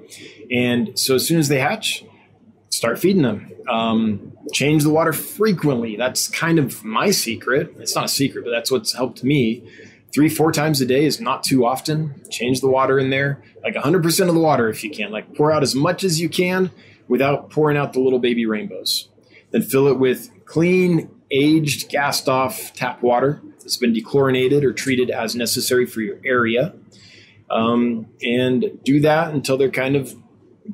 And so as soon as they hatch, start feeding them. Um, change the water frequently. That's kind of my secret. It's not a secret, but that's what's helped me three, four times a day is not too often. Change the water in there, like 100% of the water if you can. Like pour out as much as you can without pouring out the little baby rainbows. Then fill it with clean, aged, gassed off tap water that's been dechlorinated or treated as necessary for your area. Um, and do that until they're kind of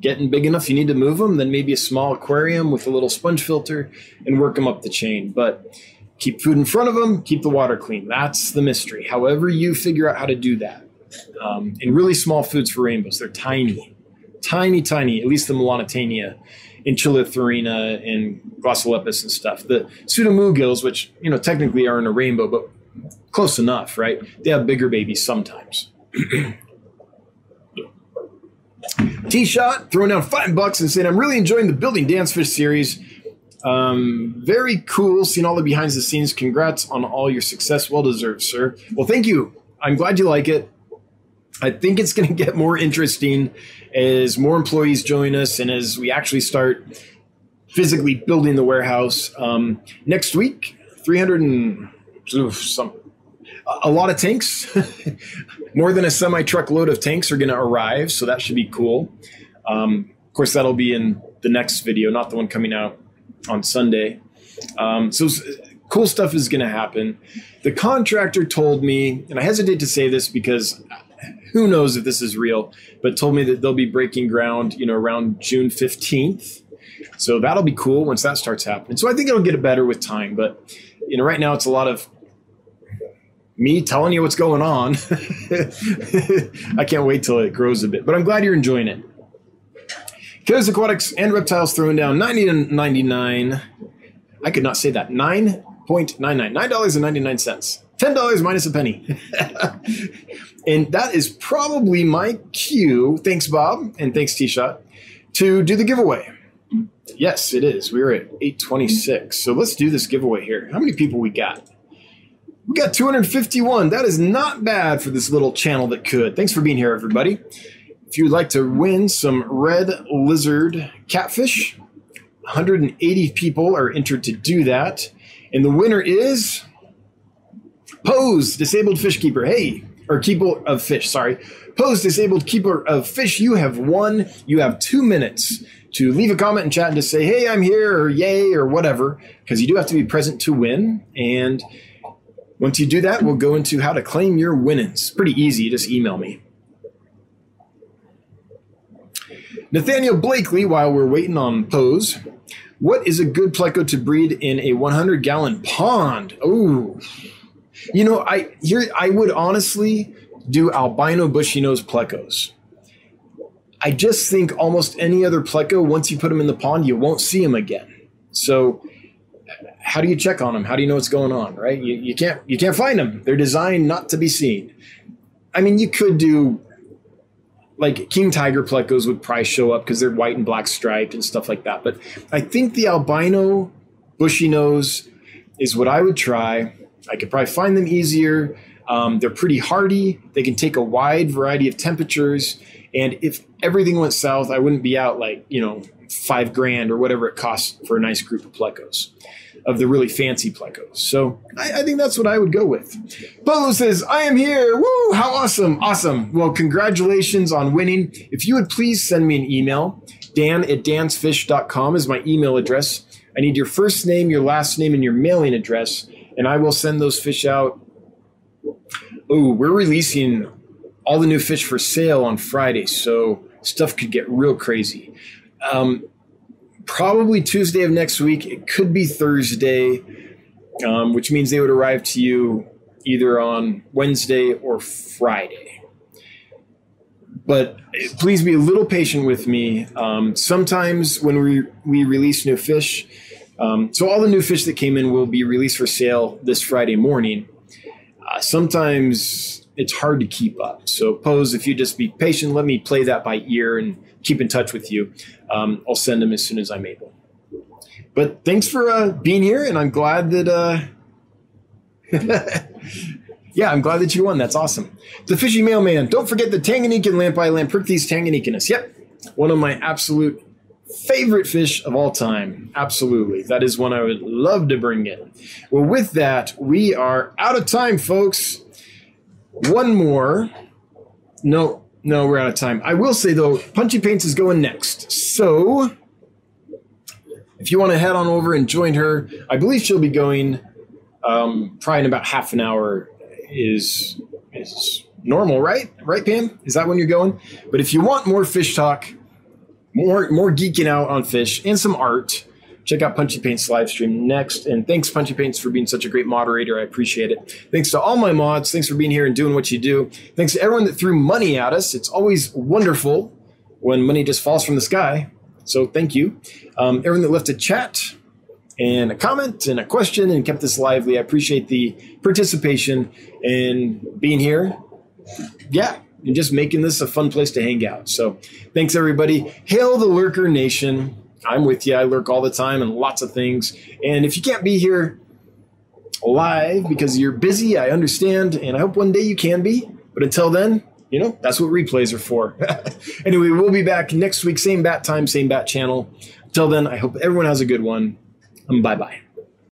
getting big enough you need to move them. Then maybe a small aquarium with a little sponge filter and work them up the chain. But keep food in front of them, keep the water clean. That's the mystery. However, you figure out how to do that. Um, and really small foods for rainbows, they're tiny, tiny, tiny, at least the melanotaenia and Chilatherina and Glossolepis and stuff. The pseudomugils, which, you know, technically aren't a rainbow, but close enough, right? They have bigger babies sometimes. T Shot throwing down five bucks and saying, I'm really enjoying the Building Dan's Fish series. Um, very cool seeing all the behind the scenes. Congrats on all your success. Well deserved, sir. Well, thank you. I'm glad you like it. I think it's going to get more interesting as more employees join us and as we actually start physically building the warehouse. Um, next week, 300 and oof, some a lot of tanks, more than a semi truckload of tanks are going to arrive, so that should be cool. Um, of course, that'll be in the next video, not the one coming out on Sunday. Um, so cool stuff is going to happen. The contractor told me, and I hesitate to say this because who knows if this is real, but told me that they'll be breaking ground, you know, around June 15th. So that'll be cool once that starts happening. So I think it'll get better with time, but you know, right now it's a lot of me telling you what's going on. I can't wait till it grows a bit, but I'm glad you're enjoying it. Killers Aquatics and Reptiles throwing down 90 to 99. I could not say that. 9.99. $9.99. $10 minus a penny. and that is probably my cue. Thanks, Bob, and thanks, T Shot, to do the giveaway. Yes, it is. We're at 826. So let's do this giveaway here. How many people we got? We got 251. That is not bad for this little channel that could. Thanks for being here, everybody. If you'd like to win some red lizard catfish, 180 people are entered to do that. And the winner is Pose, disabled fish keeper. Hey, or keeper of fish, sorry. Pose, disabled keeper of fish. You have won. You have two minutes to leave a comment and chat and just say, hey, I'm here, or yay, or whatever, because you do have to be present to win. And once you do that, we'll go into how to claim your winnings. Pretty easy. Just email me. Nathaniel Blakely, while we're waiting on Pose, what is a good pleco to breed in a 100 gallon pond? Oh, you know, I here I would honestly do albino bushy nose plecos. I just think almost any other pleco, once you put them in the pond, you won't see them again. So how do you check on them? How do you know what's going on? Right? You, you can't you can't find them. They're designed not to be seen. I mean, you could do like king tiger plecos would probably show up because they're white and black striped and stuff like that. But I think the albino bushy nose is what I would try. I could probably find them easier. Um, they're pretty hardy. They can take a wide variety of temperatures. And if everything went south, I wouldn't be out like, you know, five grand or whatever it costs for a nice group of plecos of the really fancy plecos. So I, I, think that's what I would go with. Bolo says, I am here. Woo! How awesome. Awesome. Well, congratulations on winning. If you would please send me an email, dan at dansfish.com is my email address. I need your first name, your last name, and your mailing address, and I will send those fish out. Oh, we're releasing all the new fish for sale on Friday, so stuff could get real crazy. Um, probably Tuesday of next week. It could be Thursday, um, which means they would arrive to you either on Wednesday or Friday. But please be a little patient with me. Um, sometimes when we, we release new fish, um, so all the new fish that came in will be released for sale this Friday morning. Uh, sometimes it's hard to keep up. So, pose if you just be patient, let me play that by ear and keep in touch with you. Um, I'll send them as soon as I'm able. But thanks for uh, being here, and I'm glad that. Uh, yeah, I'm glad that you won. That's awesome. The Fishy Mailman. Don't forget the Tanganyikan Lampi Lamprichthys tanganyikanus. Yep, one of my absolute favorite fish of all time. Absolutely. That is one I would love to bring in. Well, with that, we are out of time, folks. One more. No, no, we're out of time. I will say though, Punchy Paints is going next. So if you want to head on over and join her, I believe she'll be going um, probably in about half an hour is is normal, right? Right, Pam? Is that when you're going? But if you want more fish talk, more more geeking out on fish and some art, check out Punchy Paints live stream next. And thanks, Punchy Paints, for being such a great moderator. I appreciate it. Thanks to all my mods. Thanks for being here and doing what you do. Thanks to everyone that threw money at us. It's always wonderful when money just falls from the sky. So thank you. Um, everyone that left a chat and a comment and a question and kept this lively. I appreciate the participation and being here. Yeah, and just making this a fun place to hang out. So thanks, everybody. Hail the Lurker Nation. I'm with you. I lurk all the time and lots of things. And if you can't be here live because you're busy, I understand. And I hope one day you can be. But until then, you know, that's what replays are for. anyway, we'll be back next week, same bat time, same bat channel. Until then, I hope everyone has a good one. Bye bye.